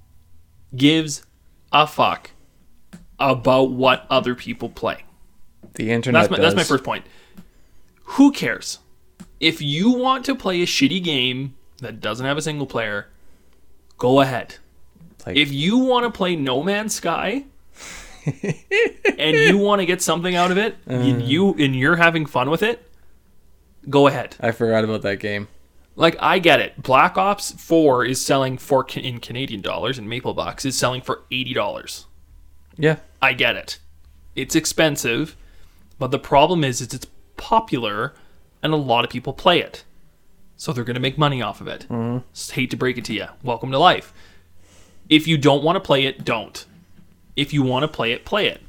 Speaker 1: gives a fuck about what other people play?
Speaker 2: The internet.
Speaker 1: That's my, that's my first point. Who cares? If you want to play a shitty game that doesn't have a single player, go ahead.
Speaker 2: Like,
Speaker 1: If you want to play No Man's Sky and you want to get something out of it,
Speaker 2: Uh.
Speaker 1: you, and you're having fun with it, go ahead.
Speaker 2: I forgot about that game.
Speaker 1: Like I get it. Black Ops 4 is selling for in Canadian dollars and Maple Box is selling for $80.
Speaker 2: Yeah.
Speaker 1: I get it. It's expensive, but the problem is, is it's popular and a lot of people play it. So they're going to make money off of it. S- Hate to break it to you. Welcome to life. If you don't want to play it, don't. If you want to play it, play it.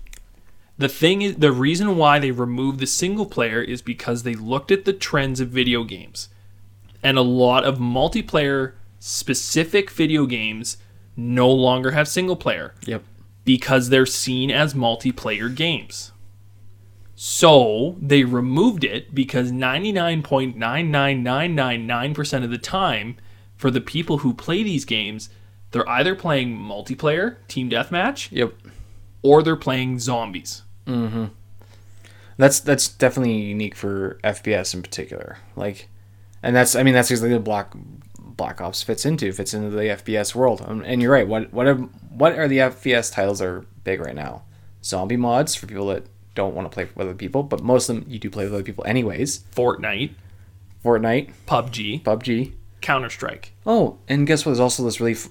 Speaker 1: The thing is, the reason why they removed the single player is because they looked at the trends of video games. And a lot of multiplayer specific video games no longer have single player
Speaker 2: Yep.
Speaker 1: because they're seen as multiplayer games. So they removed it because 99.99999% of the time, for the people who play these games, they're either playing multiplayer, team deathmatch,
Speaker 2: Yep.
Speaker 1: or they're playing zombies. Mhm.
Speaker 2: That's that's definitely unique for FPS in particular. Like, and that's I mean that's exactly what Black Black Ops fits into fits into the FPS world. Um, and you're right. What what are what are the FPS titles that are big right now? Zombie mods for people that don't want to play with other people, but most of them you do play with other people anyways.
Speaker 1: Fortnite,
Speaker 2: Fortnite,
Speaker 1: PUBG,
Speaker 2: PUBG.
Speaker 1: Counter Strike.
Speaker 2: Oh, and guess what? There's also this really f-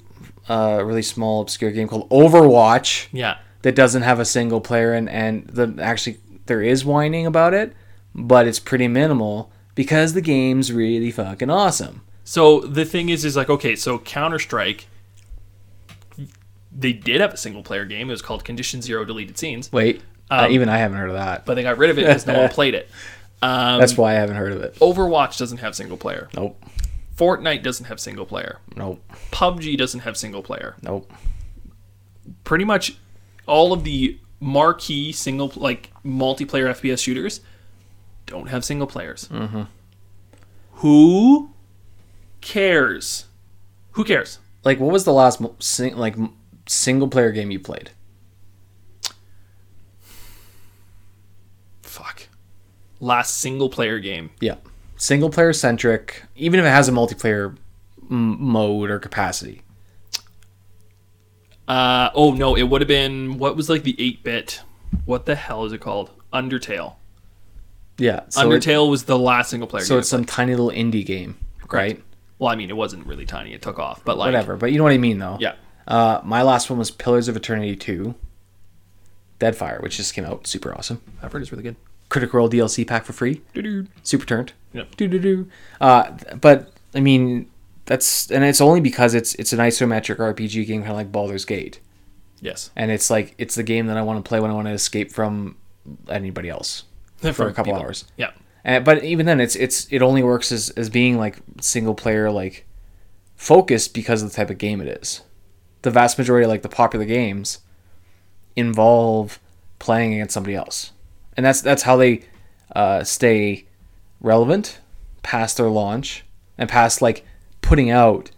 Speaker 2: uh, really small obscure game called Overwatch
Speaker 1: Yeah.
Speaker 2: that doesn't have a single player and and the actually there is whining about it, but it's pretty minimal because the game's really fucking awesome.
Speaker 1: So the thing is, is like, okay, so Counter Strike, they did have a single player game. It was called Condition Zero Deleted Scenes,
Speaker 2: Wait, uh, even I haven't heard of that.
Speaker 1: but they got rid of it because no one played it. Um,
Speaker 2: That's why I haven't heard of it.
Speaker 1: Overwatch doesn't have single player.
Speaker 2: Nope,
Speaker 1: Fortnite doesn't have single player.
Speaker 2: nope,
Speaker 1: PUBG doesn't have single player.
Speaker 2: nope.
Speaker 1: Pretty much all of the marquee single like multiplayer FPS shooters don't have single players. Mm-hmm. Who cares? Who cares?
Speaker 2: Like, what was the last sing- like single player game you played?
Speaker 1: Fuck. Last single player game.
Speaker 2: Yeah, single player centric. Even if it has a multiplayer m- mode or capacity.
Speaker 1: Uh oh no, it would have been what was like the eight bit. What the hell is it called? Undertale.
Speaker 2: Yeah, so it-
Speaker 1: Undertale was the last single player
Speaker 2: so it's some tiny little indie game, right?
Speaker 1: well, I mean, it wasn't really tiny. It took off, but like
Speaker 2: Whatever, but you know what I mean, though.
Speaker 1: Yeah.
Speaker 2: Uh, my last one was Pillars of Eternity 2, Deadfire, which just came out, super awesome.
Speaker 1: I've heard it's really good.
Speaker 2: Critical Role DLC pack for free,
Speaker 1: Doo-doo.
Speaker 2: super turned.
Speaker 1: Yep.
Speaker 2: Doo doo doo. Uh, but I mean, that's and it's only because it's it's an isometric RPG game, kind of like Baldur's Gate,
Speaker 1: Yes.
Speaker 2: and it's like it's the game that I want to play when I want to escape from anybody else for a couple
Speaker 1: people.
Speaker 2: hours.
Speaker 1: Yeah.
Speaker 2: And, but even then, it's it's it only works as, as being like single player like focused because of the type of game it is. The vast majority of like the popular games involve playing against somebody else, and that's that's how they uh, stay relevant past their launch and past like putting out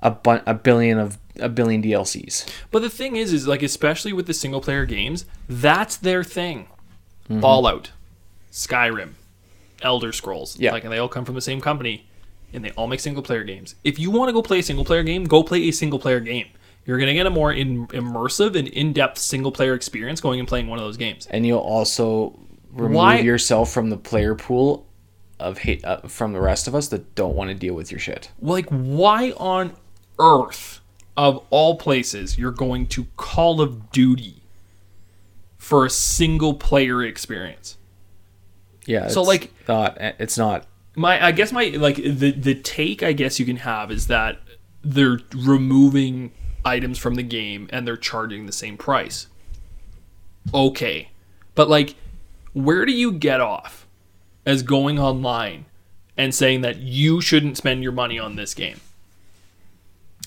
Speaker 2: a bu- a billion of a billion DLCs.
Speaker 1: But the thing is, is like especially with the single player games, that's their thing.
Speaker 2: Mm-hmm.
Speaker 1: Fallout, Skyrim, Elder Scrolls,
Speaker 2: Yeah.
Speaker 1: like and they all come from the same company, and they all make single player games. If you want to go play a single player game, go play a single player game. You're gonna get a more in, immersive and in depth single player experience going and playing one of those games.
Speaker 2: and you'll also remove
Speaker 1: Why-
Speaker 2: yourself from the player pool of hate uh, from the rest of us that don't want to deal with your shit.
Speaker 1: Like, why on earth, of all places, you're going to Call of Duty for a single player experience?
Speaker 2: Yeah.
Speaker 1: So,
Speaker 2: it's
Speaker 1: like-
Speaker 2: not it's not
Speaker 1: my i guess my like the the take i guess you can have is that they're removing items from the game and they're charging the same price okay but like where do you get off as going online and saying that you shouldn't spend your money on this game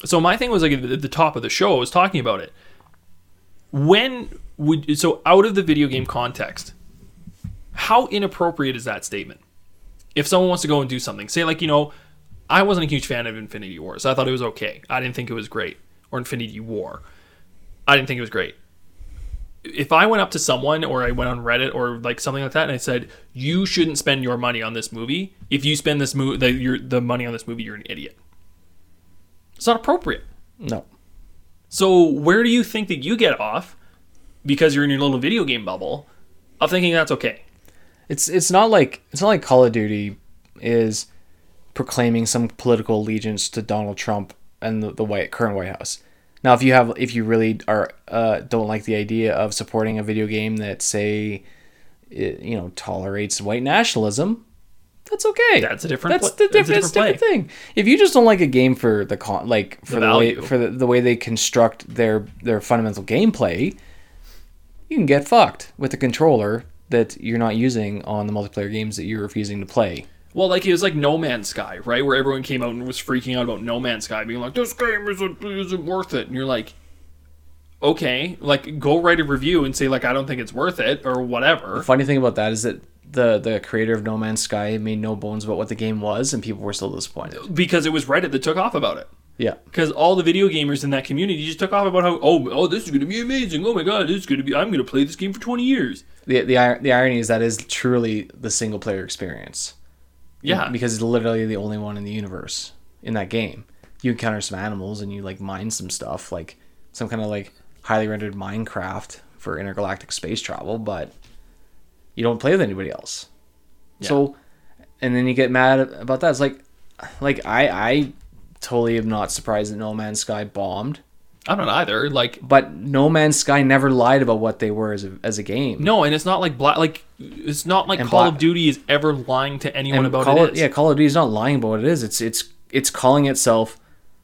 Speaker 1: so my thing was like at the top of the show i was talking about it when would so out of the video game context how inappropriate is that statement if someone wants to go and do something, say like you know, I wasn't a huge fan of Infinity Wars. I thought it was okay. I didn't think it was great. Or Infinity War. I didn't think it was great. If I went up to someone or I went on Reddit or like something like that and I said, "You shouldn't spend your money on this movie. If you spend this movie, the, your, the money on this movie, you're an idiot." It's not appropriate.
Speaker 2: no.
Speaker 1: So where do you think that you get off because you're in your little video game bubble of thinking that's okay?
Speaker 2: It's it's not like it's not like Call of Duty is proclaiming some political allegiance to Donald Trump and the, the white current White House. Now, if you have if you really are uh, don't like the idea of supporting a video game that say it, you know tolerates white nationalism, that's okay.
Speaker 1: That's a different
Speaker 2: That's
Speaker 1: pla-
Speaker 2: the
Speaker 1: a
Speaker 2: different, that's a
Speaker 1: different
Speaker 2: different thing. If you just don't like a game for the con, like for the, way for the, the way they construct their their fundamental gameplay, you can get fucked with the controller that you're not using on the multiplayer games that you're refusing to play.
Speaker 1: Well, like it was like No Man's Sky, right? Where everyone came out and was freaking out about No Man's Sky, being like, "This game isn't isn't worth it," and you're like, okay, like go write a review and say like I don't think it's worth it or whatever.
Speaker 2: The funny thing about that is that the the creator of No Man's Sky made no bones about what the game was, and people were still disappointed.
Speaker 1: Because it was Reddit that took off about it.
Speaker 2: Yeah,
Speaker 1: Because all the video gamers in that community just took off about how oh oh this is gonna be amazing oh my god this is gonna be I'm gonna play this game for twenty years
Speaker 2: the the the irony is that is truly the single player experience.
Speaker 1: Yeah
Speaker 2: because it's literally the only one in the universe in that game. You encounter some animals and you like mine some stuff, like some kind of like highly rendered Minecraft for intergalactic space travel, but you don't play with anybody else. So, and then you get mad about that. It's like, like I I totally am not surprised that No Man's Sky bombed,
Speaker 1: I'm not either like
Speaker 2: but No Man's Sky never lied about what they were as a as a game.
Speaker 1: no and it's not like black like it's not like
Speaker 2: And
Speaker 1: Call
Speaker 2: Black-
Speaker 1: of Duty is ever lying to anyone about
Speaker 2: Call
Speaker 1: it
Speaker 2: of,
Speaker 1: is
Speaker 2: yeah, Call of Duty is not lying about what it is. It's it's it's calling itself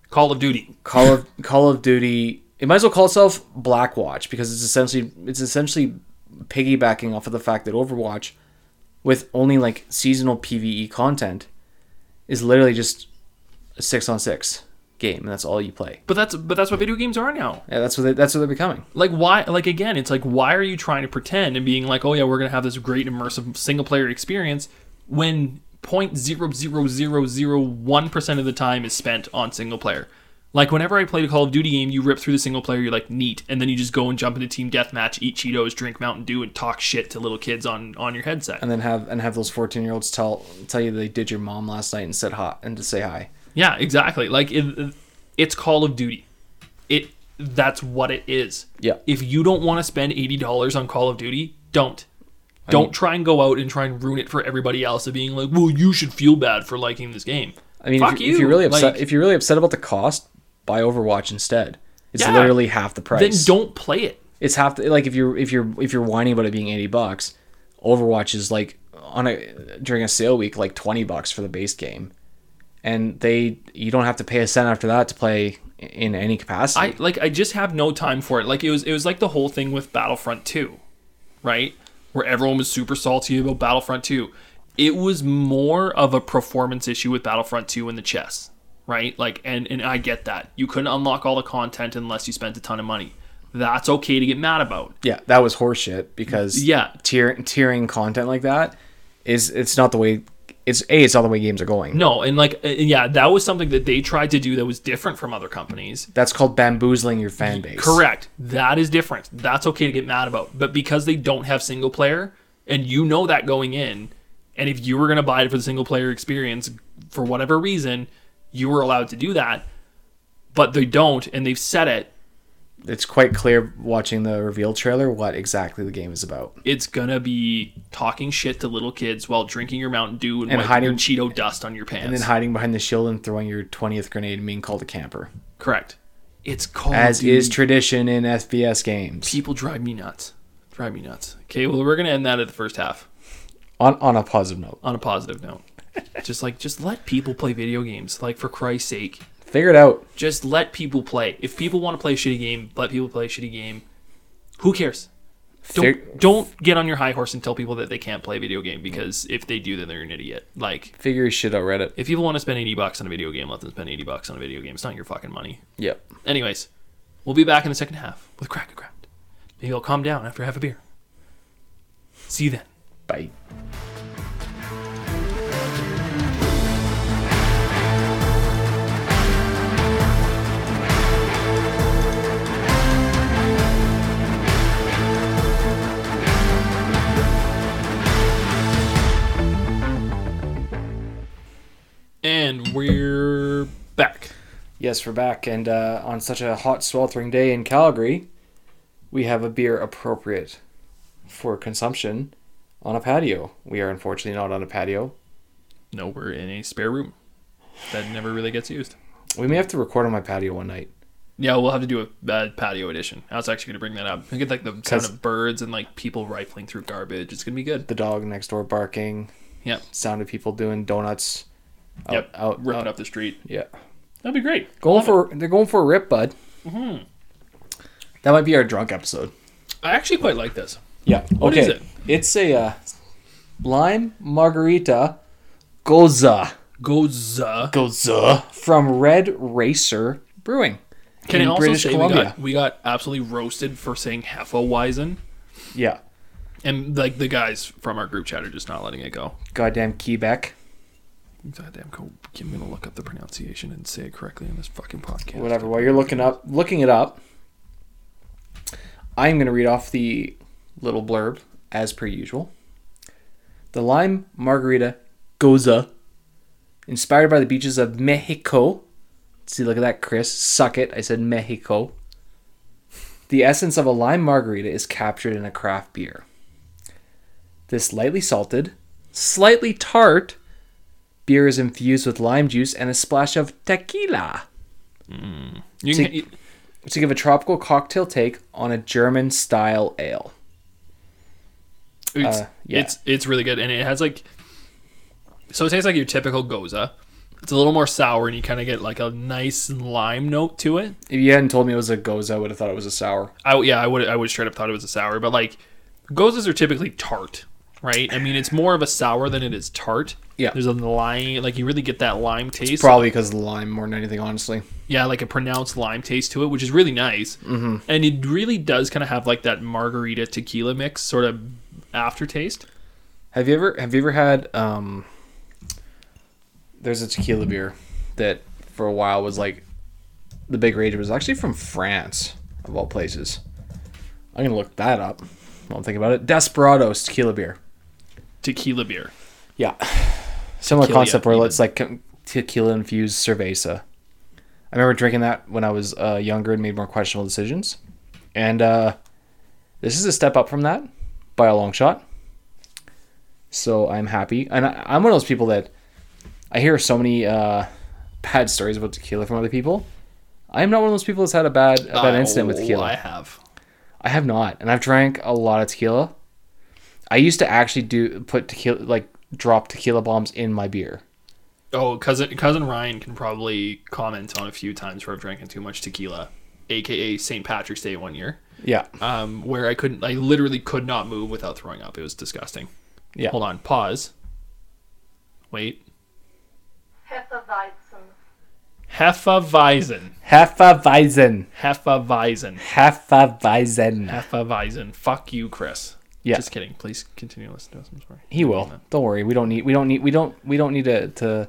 Speaker 1: Call of Duty
Speaker 2: Call of Call of Duty. It might as well call itself Blackwatch because it's essentially it's essentially piggybacking off of the fact that Overwatch, with only like seasonal PVE content, is literally just a six on six game, and that's all you play.
Speaker 1: but that's but that's what video games are now
Speaker 2: Yeah, that's what they, that's what they're becoming.
Speaker 1: like why like again it's like why are you trying to pretend and being like oh yeah we're gonna have this great immersive single player experience when 0.00001% of the time is spent on single player like whenever i played a call of duty game you rip through the single player you're like neat and then you just go and jump into team deathmatch eat cheetos drink mountain dew and talk shit to little kids on on your headset
Speaker 2: And then have and have those fourteen year olds tell tell you they did your mom last night and said hi and to say hi.
Speaker 1: Yeah exactly like it, it's call of duty it that's what it is
Speaker 2: Yeah.
Speaker 1: if you don't want to spend $80 on Call of Duty, don't. Don't try and go out and try and ruin it for everybody else of being like, well, you should feel bad for liking this game.
Speaker 2: I mean,
Speaker 1: Fuck
Speaker 2: if, you, if you're really upset,
Speaker 1: Like-
Speaker 2: if you're really upset about the cost, buy Overwatch instead. It's
Speaker 1: Yeah.
Speaker 2: literally half the price.
Speaker 1: Then don't play it.
Speaker 2: it's half the, like if you're if you're if you're whining about it being 80 bucks overwatch is like on a during a sale week like 20 bucks for the base game and they you don't have to pay a cent after that to play in any capacity
Speaker 1: I like I just have no time for it. Like it was it was like the whole thing with Battlefront 2, right? Where everyone was super salty about Battlefront 2. It was more of a performance issue with Battlefront 2 in the chess, right? Like and and I get that. You couldn't unlock all the content unless you spent a ton of money. That's okay to get mad about.
Speaker 2: yeah that was horseshit because
Speaker 1: Yeah.
Speaker 2: tier, tiering content like that is it's not the way it's a it's not the way games are going
Speaker 1: No, and like uh, yeah, that was something that they tried to do that was different from other companies.
Speaker 2: that's called bamboozling your fan base
Speaker 1: Correct. That is different. That's okay to get mad about. But because they don't have single player, and you know that going in, and if you were going to buy it for the single player experience for whatever reason, you were allowed to do that. But they don't, and they've said it.
Speaker 2: It's quite clear watching the reveal trailer what exactly the game is about
Speaker 1: It's gonna be talking shit to little kids while drinking your Mountain Dew and,
Speaker 2: And hiding-
Speaker 1: your Cheeto dust on your pants.
Speaker 2: and then hiding behind the shield and throwing your 20th grenade and being called a camper
Speaker 1: Correct. It's called
Speaker 2: as is tradition in FPS games.
Speaker 1: people drive me nuts. Drive me nuts. Okay, well we're gonna end that at the first half.
Speaker 2: On on a positive note,
Speaker 1: on a positive note. just like just let people play video games. Like for Christ's sake,
Speaker 2: figure it out.
Speaker 1: just let people play. If people want to play a shitty game, let people play a shitty game. Who cares? Don't
Speaker 2: Fig-
Speaker 1: don't get on your high horse and tell people that they can't play a video game because if they do, then they're an idiot. Like
Speaker 2: Figure your shit out, Reddit.
Speaker 1: if people want to spend eighty bucks on a video game, let them spend eighty bucks on a video game. It's not your fucking money.
Speaker 2: Yep.
Speaker 1: Anyways, we'll be back in the second half with Crack a Craft. Maybe I'll calm down after I have a beer. See you then.
Speaker 2: Bye.
Speaker 1: And we're back.
Speaker 2: Yes, we're back, and uh, on such a hot, sweltering day in Calgary, we have a beer appropriate for consumption on a patio. We are unfortunately not on a patio.
Speaker 1: No, we're in a spare room that never really gets used.
Speaker 2: We may have to record on my patio one night.
Speaker 1: Yeah, we'll have to do a uh, patio edition. I was actually going to bring that up. I get like the sound of birds and like people rifling through garbage. It's going to be good.
Speaker 2: The dog next door barking,
Speaker 1: Yep.
Speaker 2: sound of people doing donuts. Out,
Speaker 1: Yep.
Speaker 2: out,
Speaker 1: Ripping
Speaker 2: out-
Speaker 1: up the street.
Speaker 2: Yeah.
Speaker 1: That'd be great.
Speaker 2: Going for they're going for a rip, bud.
Speaker 1: Mm-hmm.
Speaker 2: That might be our drunk episode.
Speaker 1: I actually quite like this.
Speaker 2: Yeah.
Speaker 1: What
Speaker 2: okay.
Speaker 1: is it?
Speaker 2: It's a uh, lime margarita gose
Speaker 1: Gose.
Speaker 2: gose from Red Racer Brewing.
Speaker 1: Can
Speaker 2: in
Speaker 1: I also
Speaker 2: British
Speaker 1: say we
Speaker 2: Columbia.
Speaker 1: got, we got absolutely roasted for saying Hefeweizen,
Speaker 2: Yeah.
Speaker 1: and like the guys from our group chat are just not letting it go.
Speaker 2: Goddamn Quebec.
Speaker 1: Goddamn, go. I'm gonna look up the pronunciation and say it correctly on this fucking podcast.
Speaker 2: Whatever. While you're looking up, looking it up, I'm to read off the little blurb as per usual. The lime margarita gose, inspired by the beaches of Mexico. See, look at that, Chris. Suck it. I said Mexico. The essence of a lime margarita is captured in a craft beer. This lightly salted, slightly tart beer is infused with lime juice and a splash of tequila
Speaker 1: You
Speaker 2: to-
Speaker 1: can, you-
Speaker 2: to give a tropical cocktail take on a German style ale.
Speaker 1: it's,
Speaker 2: uh, yeah.
Speaker 1: it's it's really good, and it has like. So it tastes like your typical gose. It's a little more sour, and you kind of get like a nice lime note to it.
Speaker 2: If you hadn't told me it was a gose, I would have thought it was a sour.
Speaker 1: I yeah, I would I would straight up thought it was a sour, but like goses are typically tart, right? I mean, it's more of a sour than it is tart.
Speaker 2: Yeah.
Speaker 1: there's a lime, like you really get that lime taste.
Speaker 2: Probably because of the lime more than anything, honestly.
Speaker 1: yeah, like a pronounced lime taste to it, which is really nice. Mm-hmm. And it really does kind of have like that margarita tequila mix sort of aftertaste.
Speaker 2: Have you ever have you ever had um there's a tequila beer that for a while was like the big rage. Was actually from France, of all places. I'm gonna look that up while I'm thinking about it. Desperados tequila beer.
Speaker 1: Tequila beer.
Speaker 2: Yeah. Similar
Speaker 1: Tequila,
Speaker 2: concept where
Speaker 1: even.
Speaker 2: it's like tequila infused cerveza. I remember drinking that when I was uh, younger and made more questionable decisions. And uh, this is a step up from that by a long shot. So I'm happy. And I, I'm one of those people that I hear so many uh, bad stories about tequila from other people. I am not one of those people that's had a bad, a bad incident with tequila.
Speaker 1: I have.
Speaker 2: I have not, and I've drank a lot of tequila. I used to actually do put tequila like drop tequila bombs in my beer.
Speaker 1: Oh, cousin cousin Ryan can probably comment on a few times where I've drank too much tequila, aka St. Patrick's Day one year,
Speaker 2: Yeah,
Speaker 1: um, where I couldn't, I literally could not move without throwing up. It was disgusting.
Speaker 2: yeah.
Speaker 1: Hold on, pause. Wait.
Speaker 3: Hefeweizen.
Speaker 1: Hefeweizen.
Speaker 2: Hefeweizen.
Speaker 1: Hefeweizen.
Speaker 2: Hefeweizen.
Speaker 1: Hefeweizen. Fuck you, Chris.
Speaker 2: Yeah.
Speaker 1: Just kidding. Please continue listening to us. I'm sorry.
Speaker 2: He will. Don't worry. We don't need. We don't need. We don't. We don't need to, to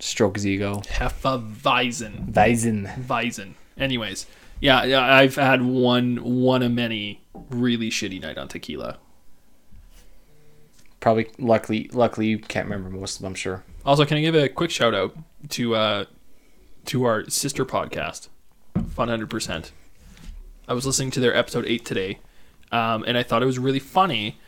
Speaker 2: stroke his ego.
Speaker 1: Hefeweizen.
Speaker 2: Weizen.
Speaker 1: Weizen. Anyways, yeah, yeah, I've had one one of many really shitty night on tequila.
Speaker 2: Probably. Luckily. Luckily, you can't remember most of them. I'm sure.
Speaker 1: Also, can I give a quick shout out to uh, to our sister podcast, Fun Hundred Percent. I was listening to their episode eight today, um, and I thought it was really funny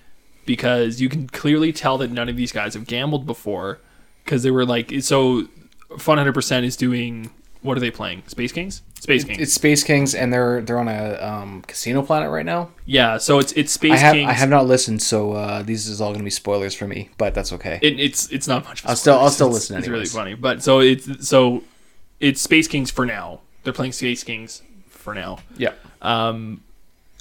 Speaker 1: because you can clearly tell that none of these guys have gambled before because they were like so. Fun Hundred Percent is doing what are they playing? Space Kings. Space Kings.
Speaker 2: It's Space Kings, and they're they're on a um, casino planet right now.
Speaker 1: yeah, so it's it's Space
Speaker 2: I have
Speaker 1: Kings.
Speaker 2: I have not listened, so uh, these is all going to be spoilers for me. But that's okay.
Speaker 1: it, it's it's not much.
Speaker 2: I'll still- I'll still listen
Speaker 1: It's really funny, but so it's so it's Space Kings for now. They're playing Space Kings for now.
Speaker 2: yeah.
Speaker 1: Um,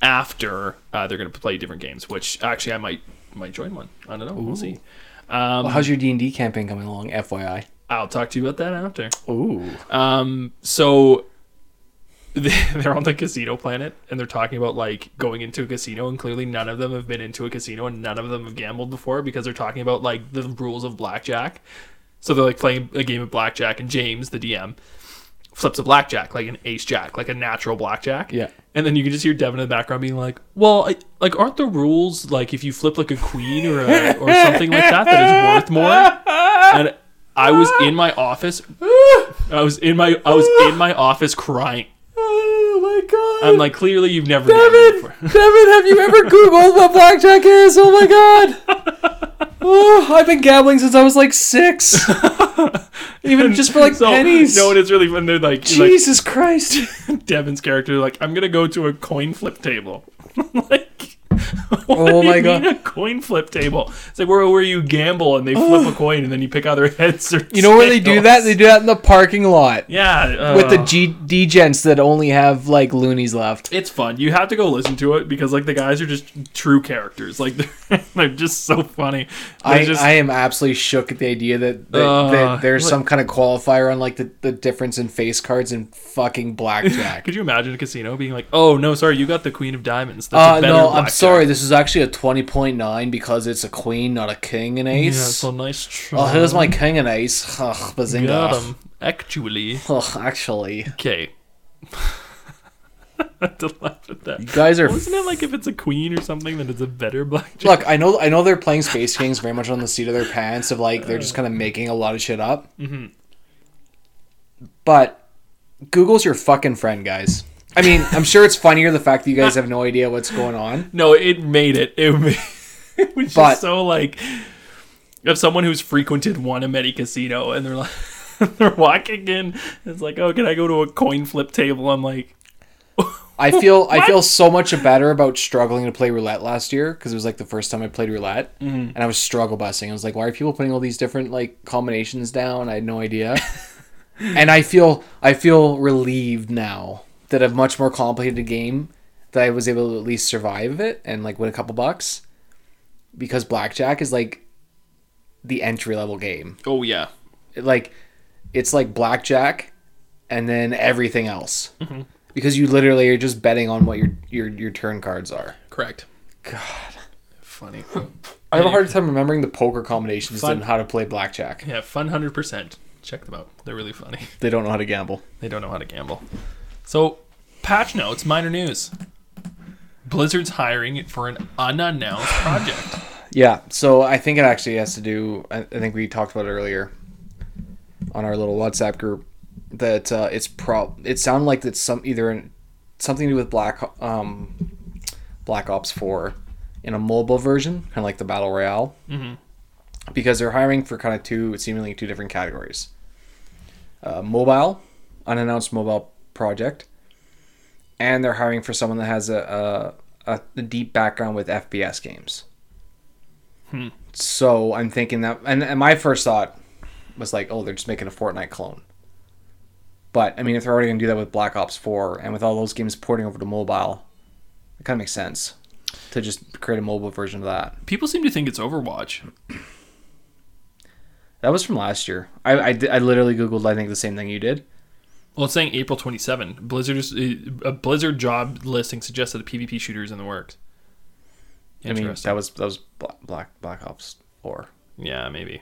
Speaker 1: after uh, they're going to play different games, which actually I might might join one. I don't know. We'll see. Um,
Speaker 2: Well, how's your D and D campaign coming along? FYI.
Speaker 1: I'll talk to you about that after.
Speaker 2: Ooh.
Speaker 1: Um, so they're on the casino planet and they're talking about like going into a casino and clearly none of them have been into a casino and none of them have gambled before because they're talking about like the rules of blackjack. So they're like playing a game of blackjack and James, the DM, flips a blackjack, like an ace jack, like a natural blackjack.
Speaker 2: Yeah.
Speaker 1: And then you can just hear Devin in the background being like, "Well, I, like, aren't the rules like if you flip like a queen or a, or something like that that is worth more?" And I was in my office. I was in my I was in my office crying.
Speaker 2: Oh my god.
Speaker 1: I'm like, clearly you've never
Speaker 2: Devin. Devin, have you ever Googled what blackjack is? Oh my god. Oh, I've been gambling since I was like six. Even just for like
Speaker 1: So,
Speaker 2: pennies.
Speaker 1: No, and it's really fun. They're like, like
Speaker 2: Jesus Christ.
Speaker 1: Devin's character, like, I'm gonna go to a coin flip table. like,
Speaker 2: Oh my
Speaker 1: you
Speaker 2: God.
Speaker 1: a coin flip table. It's like where where you gamble and they flip a coin and then you pick either heads or
Speaker 2: You know where they do
Speaker 1: tails.
Speaker 2: that? They do that in the parking lot
Speaker 1: yeah
Speaker 2: with the
Speaker 1: uh,
Speaker 2: G that only have like loonies left.
Speaker 1: It's fun. You have to go listen to it because like the guys are just true characters. Like they're, they're just so funny. They're
Speaker 2: I,
Speaker 1: just,
Speaker 2: I am absolutely shook at the idea that, that,
Speaker 1: Uh,
Speaker 2: that there's
Speaker 1: look-
Speaker 2: some kind of qualifier on like the, the difference in face cards and fucking blackjack.
Speaker 1: could you imagine a casino being like, "Oh no, sorry, you got the Queen of Diamonds." That's a
Speaker 2: Uh,
Speaker 1: better
Speaker 2: no, I'm
Speaker 1: blackjack."
Speaker 2: Sorry. This is actually a 20.9 because it's a queen, not a king and
Speaker 1: Yeah,
Speaker 2: ace.
Speaker 1: so nice try.
Speaker 2: oh, here's my king and ace. Ugh,
Speaker 1: Got
Speaker 2: bazinga.
Speaker 1: 'em. Actually,
Speaker 2: Ugh, actually,
Speaker 1: okay. I had to laugh at that.
Speaker 2: you guys are.
Speaker 1: Wasn't it like if it's a queen or something, then it's a better blackjack?
Speaker 2: Look, I know, I know they're playing Space Kings very much on the seat of their pants of like they're just kind of making a lot of shit up.
Speaker 1: Mhm.
Speaker 2: But Google's your fucking friend, guys. I mean, I'm sure it's funnier the fact that you guys have no idea what's going on.
Speaker 1: No, it made it. It, made, it was
Speaker 2: But-
Speaker 1: just so like of someone who's frequented one Ameti casino and they're like they're walking in. It's like, oh, can I go to a coin flip table? I'm like,
Speaker 2: I feel I feel so much better about struggling to play roulette last year because it was like the first time I played roulette, mm-hmm. and I was struggle busting. I was like, why are people putting all these different like combinations down? I had no idea, and I feel I feel relieved now that a much more complicated game that I was able to at least survive it and like win a couple bucks because blackjack is like the entry level game.
Speaker 1: oh yeah,
Speaker 2: It, like it's like blackjack and then everything else mm-hmm. because you literally are just betting on what your your your turn cards are
Speaker 1: correct.
Speaker 2: god
Speaker 1: Funny.
Speaker 2: i have a hard time remembering the poker combinations
Speaker 1: Fun.
Speaker 2: and how to play blackjack
Speaker 1: Yeah, fun hundred percent. Check them out. They're really funny.
Speaker 2: they don't know how to gamble
Speaker 1: They don't know how to gamble. So, patch notes, minor news. Blizzard's hiring for an unannounced project.
Speaker 2: yeah so i think it actually has to do i, I think we talked about it earlier on our little whatsapp group that uh, it's pro it sounded like it's some either in, something to do with black um black ops 4 in a mobile version kind of like the battle royale
Speaker 1: hmm
Speaker 2: because they're hiring for kind of two seemingly two different categories uh, mobile unannounced mobile project and they're hiring for someone that has a, a, a deep background with fps games
Speaker 1: Hmm.
Speaker 2: so i'm thinking that and, and my first thought was like oh they're just making a fortnite clone but i mean if they're already going to do that with black ops 4 and with all those games porting over to mobile it kind of makes sense to just create a mobile version of that
Speaker 1: People seem to think it's Overwatch.
Speaker 2: That was from last year. I, I, I literally googled. I think the same thing you did.
Speaker 1: Well, it's saying April 27. Blizzard is, a Blizzard job listing suggests that a PvP shooter is in the works.
Speaker 2: I mean, that was that was Black Black, Ops Four.
Speaker 1: yeah, maybe.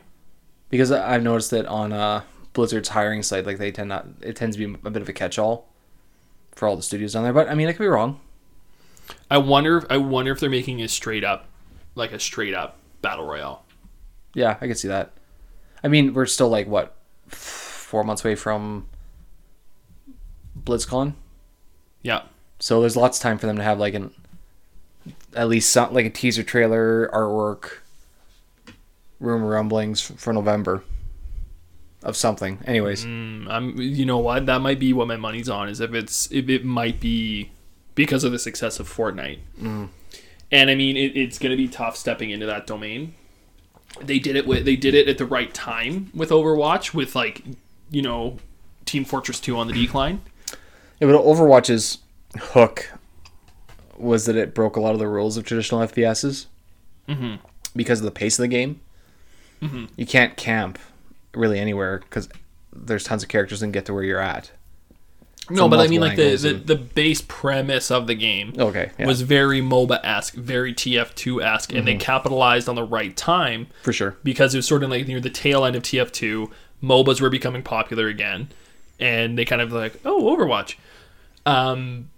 Speaker 2: Because I've noticed that on uh, Blizzard's hiring site, like they tend not. It tends to be a bit of a catch-all for all the studios on there. But I mean, I could be wrong.
Speaker 1: I wonder. If, I wonder if they're making a straight up, like a straight up battle royale.
Speaker 2: Yeah, I could see that. I mean, we're still like what four months away from BlizzCon,
Speaker 1: Yeah,
Speaker 2: so there's lots of time for them to have like an at least some like a teaser trailer, artwork, rumor rumblings for November of something. Anyways,
Speaker 1: mm, I'm. You know what? That might be what my money's on. Is if it's if it might be because of the success of Fortnite.
Speaker 2: Mm.
Speaker 1: And I mean, it, it's going to be tough stepping into that domain. They did it with. They did it at the right time with Overwatch, with like, you know, Team Fortress Two on the decline.
Speaker 2: Yeah, but Overwatch's hook was that it broke a lot of the rules of traditional FPSs
Speaker 1: Mm-hmm.
Speaker 2: because of the pace of the game.
Speaker 1: Mhm.
Speaker 2: You can't camp really anywhere because there's tons of characters and get to where you're at.
Speaker 1: No, but I mean, like the, the
Speaker 2: and-
Speaker 1: the base premise of the game
Speaker 2: Okay, yeah,
Speaker 1: was very MOBA esque, very TF2 esque, and
Speaker 2: Mm-hmm.
Speaker 1: they capitalized on the right time
Speaker 2: for sure.
Speaker 1: because it was sort of like near the tail end of TF2. MOBAs were becoming popular again, and they kind of like, oh, Overwatch. Um,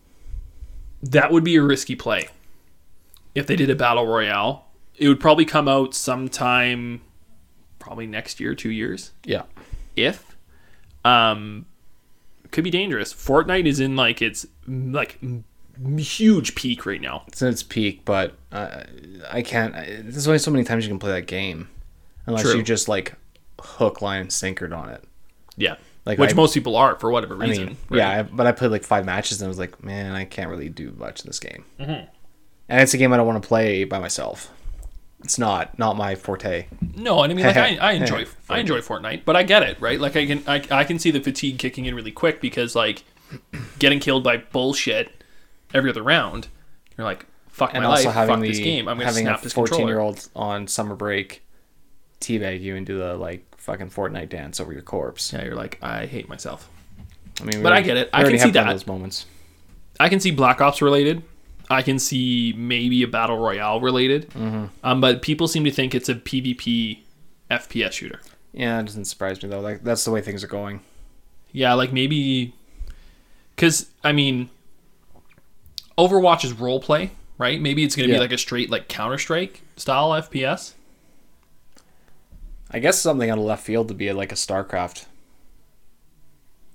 Speaker 1: that would be a risky play if they did a battle royale. It would probably come out sometime, probably next year, two years,
Speaker 2: Yeah,
Speaker 1: if. Um, could be dangerous. Fortnite is in like its like huge peak right now.
Speaker 2: it's in its peak, but uh, I can't. I, there's only so many times you can play that game, unless
Speaker 1: True.
Speaker 2: you just like hook, line, and sinkered on it.
Speaker 1: Yeah,
Speaker 2: Like
Speaker 1: which
Speaker 2: I-
Speaker 1: most people are for whatever
Speaker 2: I
Speaker 1: reason.
Speaker 2: mean,
Speaker 1: right?
Speaker 2: yeah, I, but I played like five matches and I was like, man, I can't really do much in this game. Mm-hmm. and it's a game I don't want to play by myself. It's not not my forte.
Speaker 1: No, and I mean, like I, I enjoy I enjoy Fortnite, but I get it, right? Like I can I, I can see the fatigue kicking in really quick because like getting killed by bullshit every other round, you're like fuck
Speaker 2: And
Speaker 1: my
Speaker 2: also
Speaker 1: life,
Speaker 2: having
Speaker 1: fuck
Speaker 2: the
Speaker 1: this game. I'm gonna
Speaker 2: having
Speaker 1: snap
Speaker 2: a
Speaker 1: this
Speaker 2: fourteen year
Speaker 1: controller.
Speaker 2: old on summer break teabag you and do the like fucking Fortnite dance over your corpse.
Speaker 1: Yeah, you're like I hate myself.
Speaker 2: I mean,
Speaker 1: But I get it. I can see that.
Speaker 2: those moments.
Speaker 1: I can see Black Ops related. I can see maybe a battle royale related.
Speaker 2: Mm-hmm.
Speaker 1: Um, but people seem to think it's a PvP FPS shooter.
Speaker 2: Yeah, it doesn't surprise me though. Like that's the way things are going.
Speaker 1: Yeah, like maybe because I mean, Overwatch is role play, right? Maybe it's gonna
Speaker 2: Yeah.
Speaker 1: be like a straight like Counter Strike style FPS.
Speaker 2: I guess something out of left field to be like a StarCraft.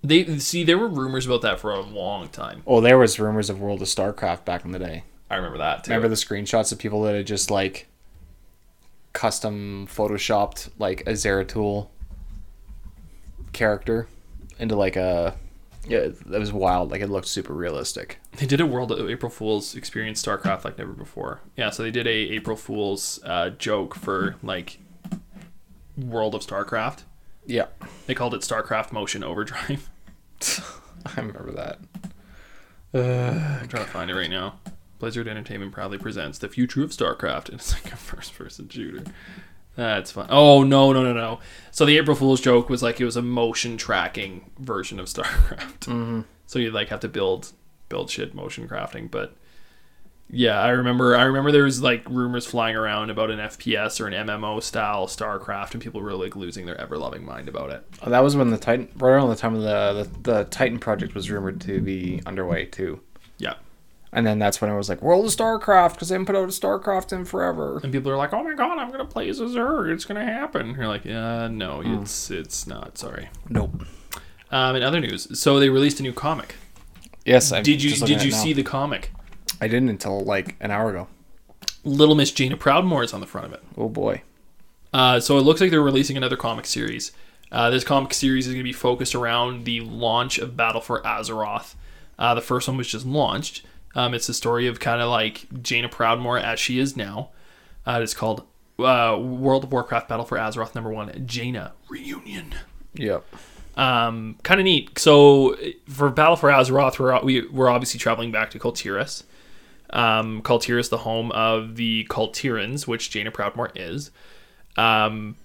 Speaker 1: They see there were rumors about that for a long time.
Speaker 2: Oh, there was rumors of World of StarCraft back in the day.
Speaker 1: I remember that too.
Speaker 2: Remember the screenshots of people that had just like custom photoshopped like a Zeratul character into like a yeah, it was wild. Like it looked super realistic.
Speaker 1: They did a World of April Fool's experience StarCraft like never before. Yeah, so they did a April Fool's uh, joke for like World of StarCraft.
Speaker 2: Yeah,
Speaker 1: They called it StarCraft Motion Overdrive.
Speaker 2: I remember that.
Speaker 1: I'm trying to find it right now. Blizzard Entertainment proudly presents the future of StarCraft, and it's like a first-person shooter. That's fun. Oh no, no, no, no. So the April Fool's joke was like it was a motion tracking version of StarCraft. Mm-hmm. So you like have to build build shit motion crafting, but yeah, I remember. I remember there was like rumors flying around about an FPS or an MMO style StarCraft, and people were like losing their ever loving mind about it.
Speaker 2: Oh, that was when the Titan right around the time of the, the the Titan project was rumored to be underway too.
Speaker 1: Yeah,
Speaker 2: And then that's when I was like World of StarCraft because they haven't put out a StarCraft in forever.
Speaker 1: and people are like, "Oh my god, I'm gonna play as a Zerg. It's gonna happen." And you're like, "Yeah, no, it's it's not. Sorry."
Speaker 2: Nope.
Speaker 1: Um, in other news, so they released a new comic.
Speaker 2: Yes, I'm
Speaker 1: Did you did you
Speaker 2: now.
Speaker 1: see the comic?
Speaker 2: I didn't until like an hour ago.
Speaker 1: Little Miss Jaina Proudmoore is on the front of it.
Speaker 2: Oh boy.
Speaker 1: Uh, so it looks like they're releasing another comic series. Uh, this comic series is going to be focused around the launch of Battle for Azeroth. Uh, the first one was just launched. Um, it's the story of kind of like Jaina Proudmoore as she is now. Uh, it's called uh, World of Warcraft Battle for Azeroth number one, Jaina Reunion.
Speaker 2: Yep.
Speaker 1: um, kind of neat. So for Battle for Azeroth, we're we, we're obviously traveling back to Kul Tiras. Um, Kul Tiras, the home of the Kul Tirans, which Jaina Proudmoore is. Um,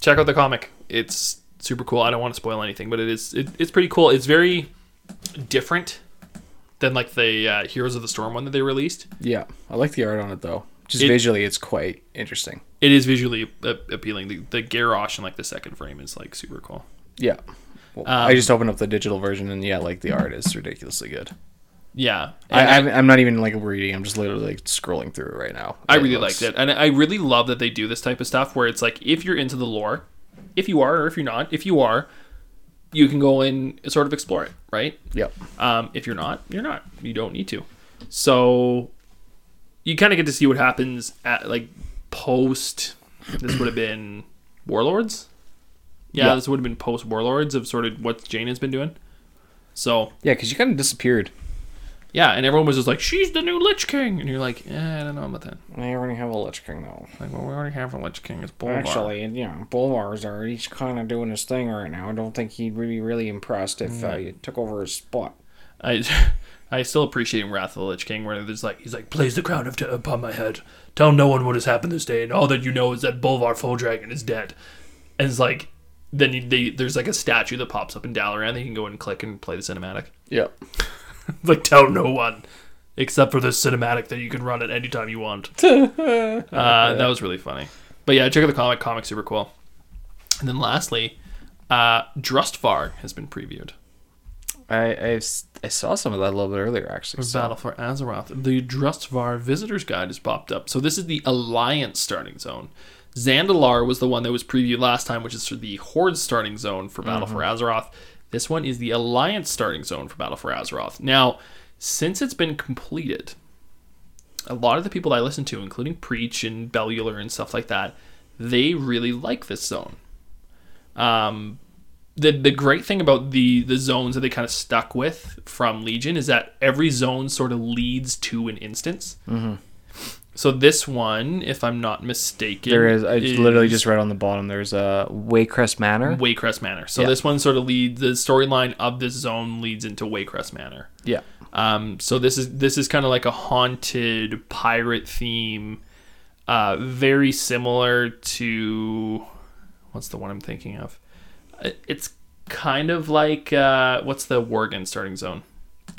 Speaker 1: check out the comic; it's super cool. I don't want to spoil anything, but it is it, it's pretty cool. It's very different than like the uh, Heroes of the Storm one that they released.
Speaker 2: Yeah, I like the art on it though. Just
Speaker 1: It-
Speaker 2: visually, it's quite interesting.
Speaker 1: It is visually appealing. The, the Garrosh in like the second frame is like super cool.
Speaker 2: Yeah. Well,
Speaker 1: Um,
Speaker 2: I just opened up the digital version, and yeah, like the art is ridiculously good.
Speaker 1: Yeah,
Speaker 2: I,
Speaker 1: I,
Speaker 2: am I'm not even like reading. I'm just literally like scrolling through it right now.
Speaker 1: I really
Speaker 2: looks-
Speaker 1: liked it, and I really love that they do this type of stuff where it's like if you're into the lore, if you are or if you're not, if you are, you can go in and sort of explore it, right?
Speaker 2: Yep.
Speaker 1: Um, if you're not, you're not. You don't need to. So you kind of get to see what happens at like post. This would have been Warlords. Yeah,
Speaker 2: Yeah.
Speaker 1: this would have been post Warlords of sort of what Jaina has been doing. So
Speaker 2: Yeah, because you kind of disappeared.
Speaker 1: Yeah, and everyone was just like, "She's the new Lich King," and you're like, eh, "I don't know about that."
Speaker 2: I already have a Lich King though.
Speaker 1: Like, well, we already have a Lich King. It's Bolvar.
Speaker 2: Actually, know, Bolvar's already kind of doing his thing right now. I don't think he'd be really impressed if uh, you took over his spot.
Speaker 1: I I still appreciate Wrath of the Lich King, where there's like he's like, place the crown of t- upon my head. Tell no one what has happened this day, and all that you know is that Bolvar Fordragon is dead. And it's like, then you, they, there's like a statue that pops up in Dalaran that you can go and click and play the cinematic.
Speaker 2: Yep.
Speaker 1: It's like, tell no one, except for the cinematic that you can run at any time you want. uh, that was really funny. But yeah, check out the comic. Comic super cool. And then lastly, uh, Drustvar has been previewed.
Speaker 2: I I saw some of that a little bit earlier actually. so-
Speaker 1: Battle for Azeroth. The Drustvar Visitor's Guide has popped up. So this is the Alliance starting zone. Zandalar was the one that was previewed last time, which is for the Horde starting zone for Battle for Azeroth. This one is the Alliance starting zone for Battle for Azeroth. Now, since it's been completed, a lot of the people that I listen to, including Preach and Bellular and stuff like that, they really like this zone. Um, the the great thing about the the zones that they kind of stuck with from Legion is that every zone sort of leads to an instance. So this one, if I'm not mistaken,
Speaker 2: There is. I literally just read on the bottom. There's a Waycrest Manor.
Speaker 1: Waycrest Manor. So
Speaker 2: Yeah.
Speaker 1: this one sort of leads the storyline of this zone leads into Waycrest Manor.
Speaker 2: Yeah.
Speaker 1: Um, so this is this is kind of like a haunted pirate theme, uh, very similar to what's the one I'm thinking of? Uh, It's kind of like uh, what's the Worgen starting zone?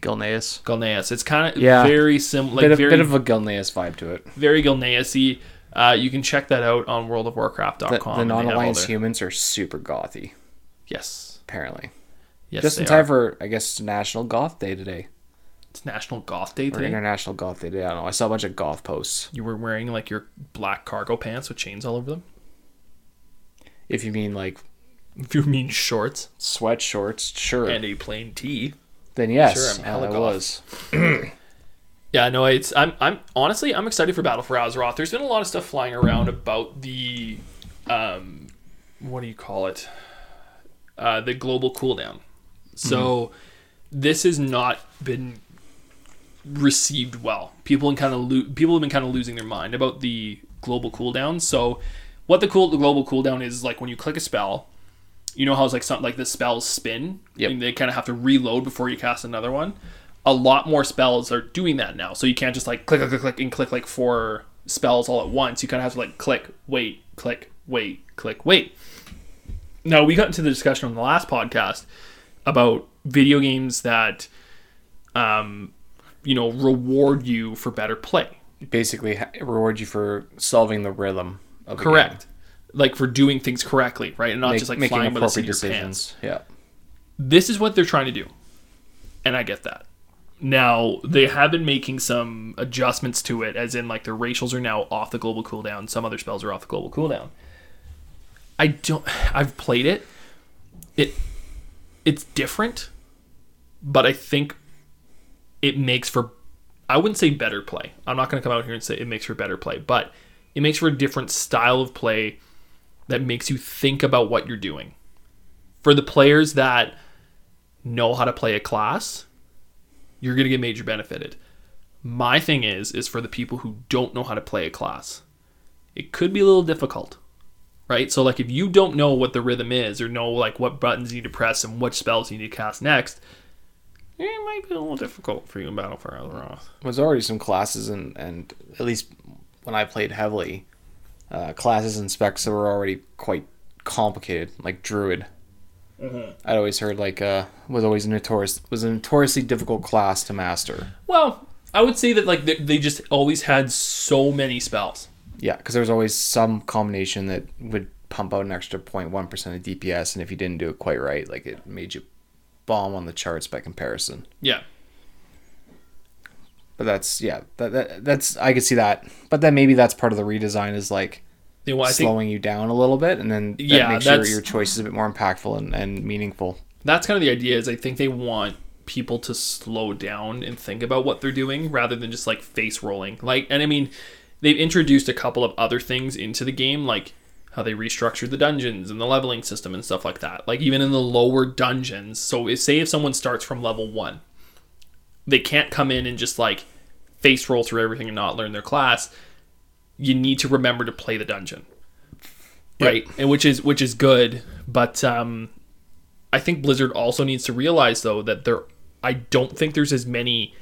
Speaker 2: Gilneas.
Speaker 1: Gilneas. It's kind of
Speaker 2: Yeah.
Speaker 1: very similar, like
Speaker 2: bit, of,
Speaker 1: very
Speaker 2: bit of a Gilneas vibe to it.
Speaker 1: very Gilneasy. Uh, you can check that out on
Speaker 2: The,
Speaker 1: worldofwarcraft.com.
Speaker 2: the
Speaker 1: and they have all
Speaker 2: non-alliance
Speaker 1: their-
Speaker 2: humans are super gothy.
Speaker 1: Yes.
Speaker 2: Apparently,
Speaker 1: Yes.
Speaker 2: just in time
Speaker 1: are.
Speaker 2: for I guess National Goth Day today
Speaker 1: It's National Goth Day
Speaker 2: or
Speaker 1: today.
Speaker 2: International Goth Day today. I don't know. I saw a bunch of goth posts.
Speaker 1: You were wearing like your black cargo pants with chains all over them.
Speaker 2: If you mean like
Speaker 1: If you mean shorts
Speaker 2: sweat shorts, sure.
Speaker 1: and a plain tee.
Speaker 2: Then yes,
Speaker 1: Sure, I'm
Speaker 2: uh, was.
Speaker 1: Yeah, no, it's I'm I'm honestly I'm excited for Battle for Azeroth. There's been a lot of stuff flying around about the um what do you call it? Uh the global cooldown. So this has not been received well. People in kind of lo- people have been kind of losing their mind about the global cooldown. So what the cool the global cooldown is like when you click a spell, you know how it's like something like the spells spin
Speaker 2: Yep.
Speaker 1: and they kind of have to reload before you cast another one. A lot more spells are doing that now. So you can't just like click click click and click like four spells all at once. You kind of have to like click, wait, click, wait, click, wait. Now we got into the discussion on the last podcast about video games that um you know reward you for better play.
Speaker 2: Basically, reward you for solving the rhythm. Of the
Speaker 1: Correct. Like for doing things correctly, right? And not.
Speaker 2: Make-
Speaker 1: just like
Speaker 2: making
Speaker 1: flying by the seat of your pants.
Speaker 2: Yeah.
Speaker 1: this is what they're trying to do and i get that now they have been making some adjustments to it as in like their racials are now off the global cooldown some other spells are off the global cooldown i don't i've played it it it's different but i think it makes for i wouldn't say better play i'm not going to come out here and say it makes for better play but it makes for a different style of play that makes you think about what you're doing for the players that know how to play a class, you're going to get major benefited. My thing is is for the people who don't know how to play a class. It could be a little difficult. Right? So like if you don't know what the rhythm is or know like what buttons you need to press and which spells you need to cast next, it might be a little difficult for you in Battle for Azeroth.
Speaker 2: There's already some classes and and at least when I played heavily, uh, classes and specs that were already quite complicated, like Druid. I'd always heard like uh was always a notorious was a notoriously difficult class to master.
Speaker 1: Well, I would say that like they, they just always had so many spells.
Speaker 2: Yeah, because there was always some combination that would pump out an extra 0.1 percent of DPS, and if you didn't do it quite right, like it made you bomb on the charts by comparison.
Speaker 1: Yeah.
Speaker 2: But that's yeah, that, that that's I could see that. But then maybe that's part of the redesign is like
Speaker 1: You know, I think
Speaker 2: slowing you down a little bit, and then that
Speaker 1: Yeah,
Speaker 2: makes your, your choices a bit more impactful and, and meaningful.
Speaker 1: that's kind of the idea is I think they want people to slow down and think about what they're doing rather than just like face rolling. Like and I mean they've introduced a couple of other things into the game like how they restructured the dungeons and the leveling system and stuff like that. Like even in the lower dungeons. So if, say if someone starts from level 1, they can't come in and just like face roll through everything and not learn their class. You need to remember to play the dungeon. Right? And which is which is good, but um I think Blizzard also needs to realize though that there I don't think there's as many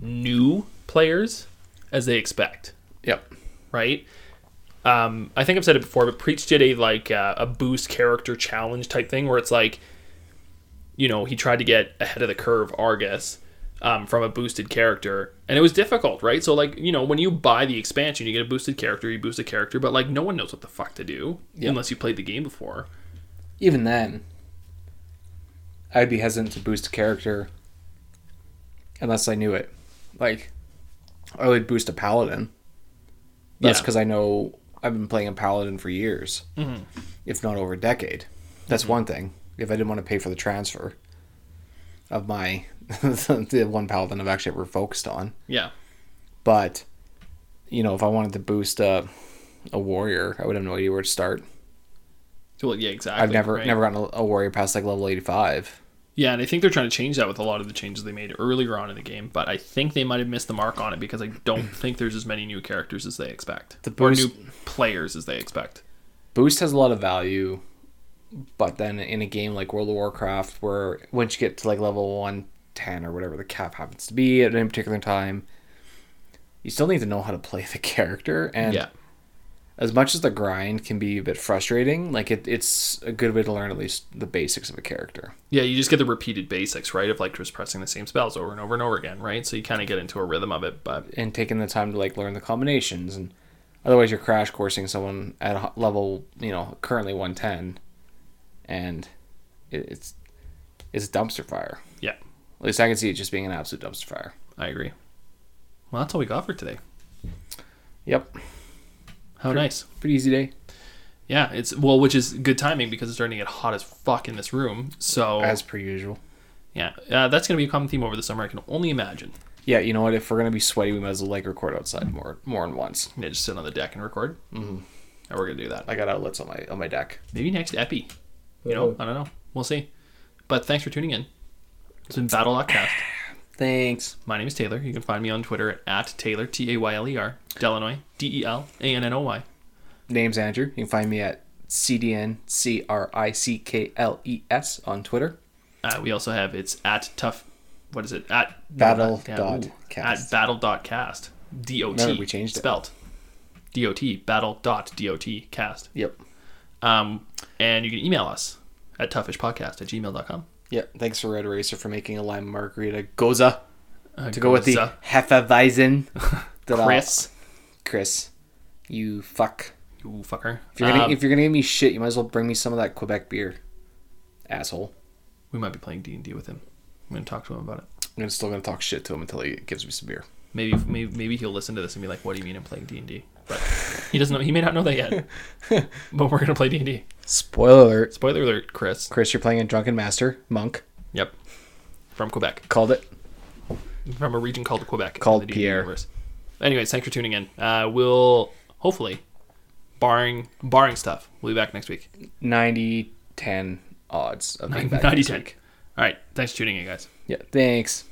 Speaker 1: new players as they expect,
Speaker 2: Yep.
Speaker 1: right? Um, I think I've said it before, but Preach did a like uh, a boost character challenge type thing where it's like, you know, he tried to get ahead of the curve Argus um, from a boosted character, and it was difficult, right? So like, you know, when you buy the expansion, you get a boosted character, you boost a character, but like no one knows what the fuck to do
Speaker 2: Yeah.
Speaker 1: unless you played the game before.
Speaker 2: Even then, I'd be hesitant to boost a character unless I knew it. Like, I would boost a paladin. That's
Speaker 1: Yeah.
Speaker 2: because I know I've been playing a paladin for years,
Speaker 1: Mm-hmm.
Speaker 2: if not over a decade. That's one thing. If I didn't want to pay for the transfer of my the one paladin I've actually ever focused on,
Speaker 1: Yeah.
Speaker 2: but you know, if I wanted to boost a a warrior, I would have no idea where to start.
Speaker 1: Well, yeah, exactly.
Speaker 2: I've never
Speaker 1: right?
Speaker 2: never gotten a, a warrior past like level eighty five.
Speaker 1: Yeah, and I think they're trying to change that with a lot of the changes they made earlier on in the game, but I think they might have missed the mark on it because I don't think there's as many new characters as they expect.
Speaker 2: The
Speaker 1: or new players as they expect.
Speaker 2: Boost has a lot of value, but then in a game like World of Warcraft, where once you get to like level 110 or whatever the cap happens to be at any particular time, you still need to know how to play the character. And
Speaker 1: yeah.
Speaker 2: as much as the grind can be a bit frustrating, like it, it's a good way to learn at least the basics of a character.
Speaker 1: Yeah, you just get the repeated basics, right? Of like just pressing the same spells over and over and over again, right? So you kind of get into a rhythm of it, but
Speaker 2: and taking the time to like learn the combinations and otherwise you're crash coursing someone at level you know currently 110 and it, it's it's a dumpster fire
Speaker 1: yeah,
Speaker 2: at least i can see it just being an absolute dumpster fire
Speaker 1: I agree. Well, that's all we got for today.
Speaker 2: yep
Speaker 1: How nice.
Speaker 2: pretty easy day
Speaker 1: Yeah, it's well, which is good timing because it's starting to get hot as fuck in this room. So
Speaker 2: as per usual
Speaker 1: yeah, uh, that's gonna be a common theme over the summer. I can only imagine.
Speaker 2: yeah you know what if we're gonna be sweaty we might as well like record outside more more than once
Speaker 1: Yeah, just sit on the deck and record. Mm-hmm. And we're gonna do that.
Speaker 2: i got outlets on my on my deck
Speaker 1: Maybe next epi. You know, I don't know. We'll see. But thanks for tuning in. It's been Battle.cast.
Speaker 2: thanks
Speaker 1: My name is Taylor. You can find me on Twitter at, Taylor T A Y L E R Delanoy D E L A N N O Y.
Speaker 2: name's andrew you can find me at cdn c r i c k l e s on twitter
Speaker 1: Uh, we also have it's at tough. What is it? At
Speaker 2: Battle
Speaker 1: yeah,
Speaker 2: dot
Speaker 1: ooh,
Speaker 2: cast.
Speaker 1: At battle dot cast. D O T.
Speaker 2: We changed it.
Speaker 1: spelt. D O T. Battle dot D O T cast.
Speaker 2: yep
Speaker 1: Um, and you can email us at toughishpodcast at gmail.com.
Speaker 2: Yeah, thanks for Red Racer for making a lime margarita gose
Speaker 1: Uh,
Speaker 2: to go with the
Speaker 1: Gose.
Speaker 2: Hefeweizen.
Speaker 1: Chris.
Speaker 2: Chris, you fuck.
Speaker 1: You fucker.
Speaker 2: If you're gonna
Speaker 1: Um,
Speaker 2: if you're gonna give me shit, you might as well bring me some of that Quebec beer, asshole.
Speaker 1: we might be playing D and D with him. I'm gonna talk to him about it.
Speaker 2: I'm gonna- still gonna talk shit to him until he gives me some beer.
Speaker 1: Maybe, maybe, maybe he'll listen to this and be like, "What do you mean I'm playing D and D?" But he doesn't know. He may not know that yet. but we're gonna play D and D.
Speaker 2: Spoiler alert.
Speaker 1: Spoiler alert, Chris.
Speaker 2: Chris, you're playing a drunken master monk.
Speaker 1: Yep. From Quebec.
Speaker 2: Called it.
Speaker 1: from a region called Quebec.
Speaker 2: Called
Speaker 1: the
Speaker 2: Pierre.
Speaker 1: Universe. Anyways, thanks for tuning in. Uh, we'll hopefully, barring barring stuff, we'll be back next week.
Speaker 2: 90 10 odds of being back
Speaker 1: 90
Speaker 2: next
Speaker 1: 10.
Speaker 2: week.
Speaker 1: All right. Thanks for tuning in, guys.
Speaker 2: Yeah, thanks.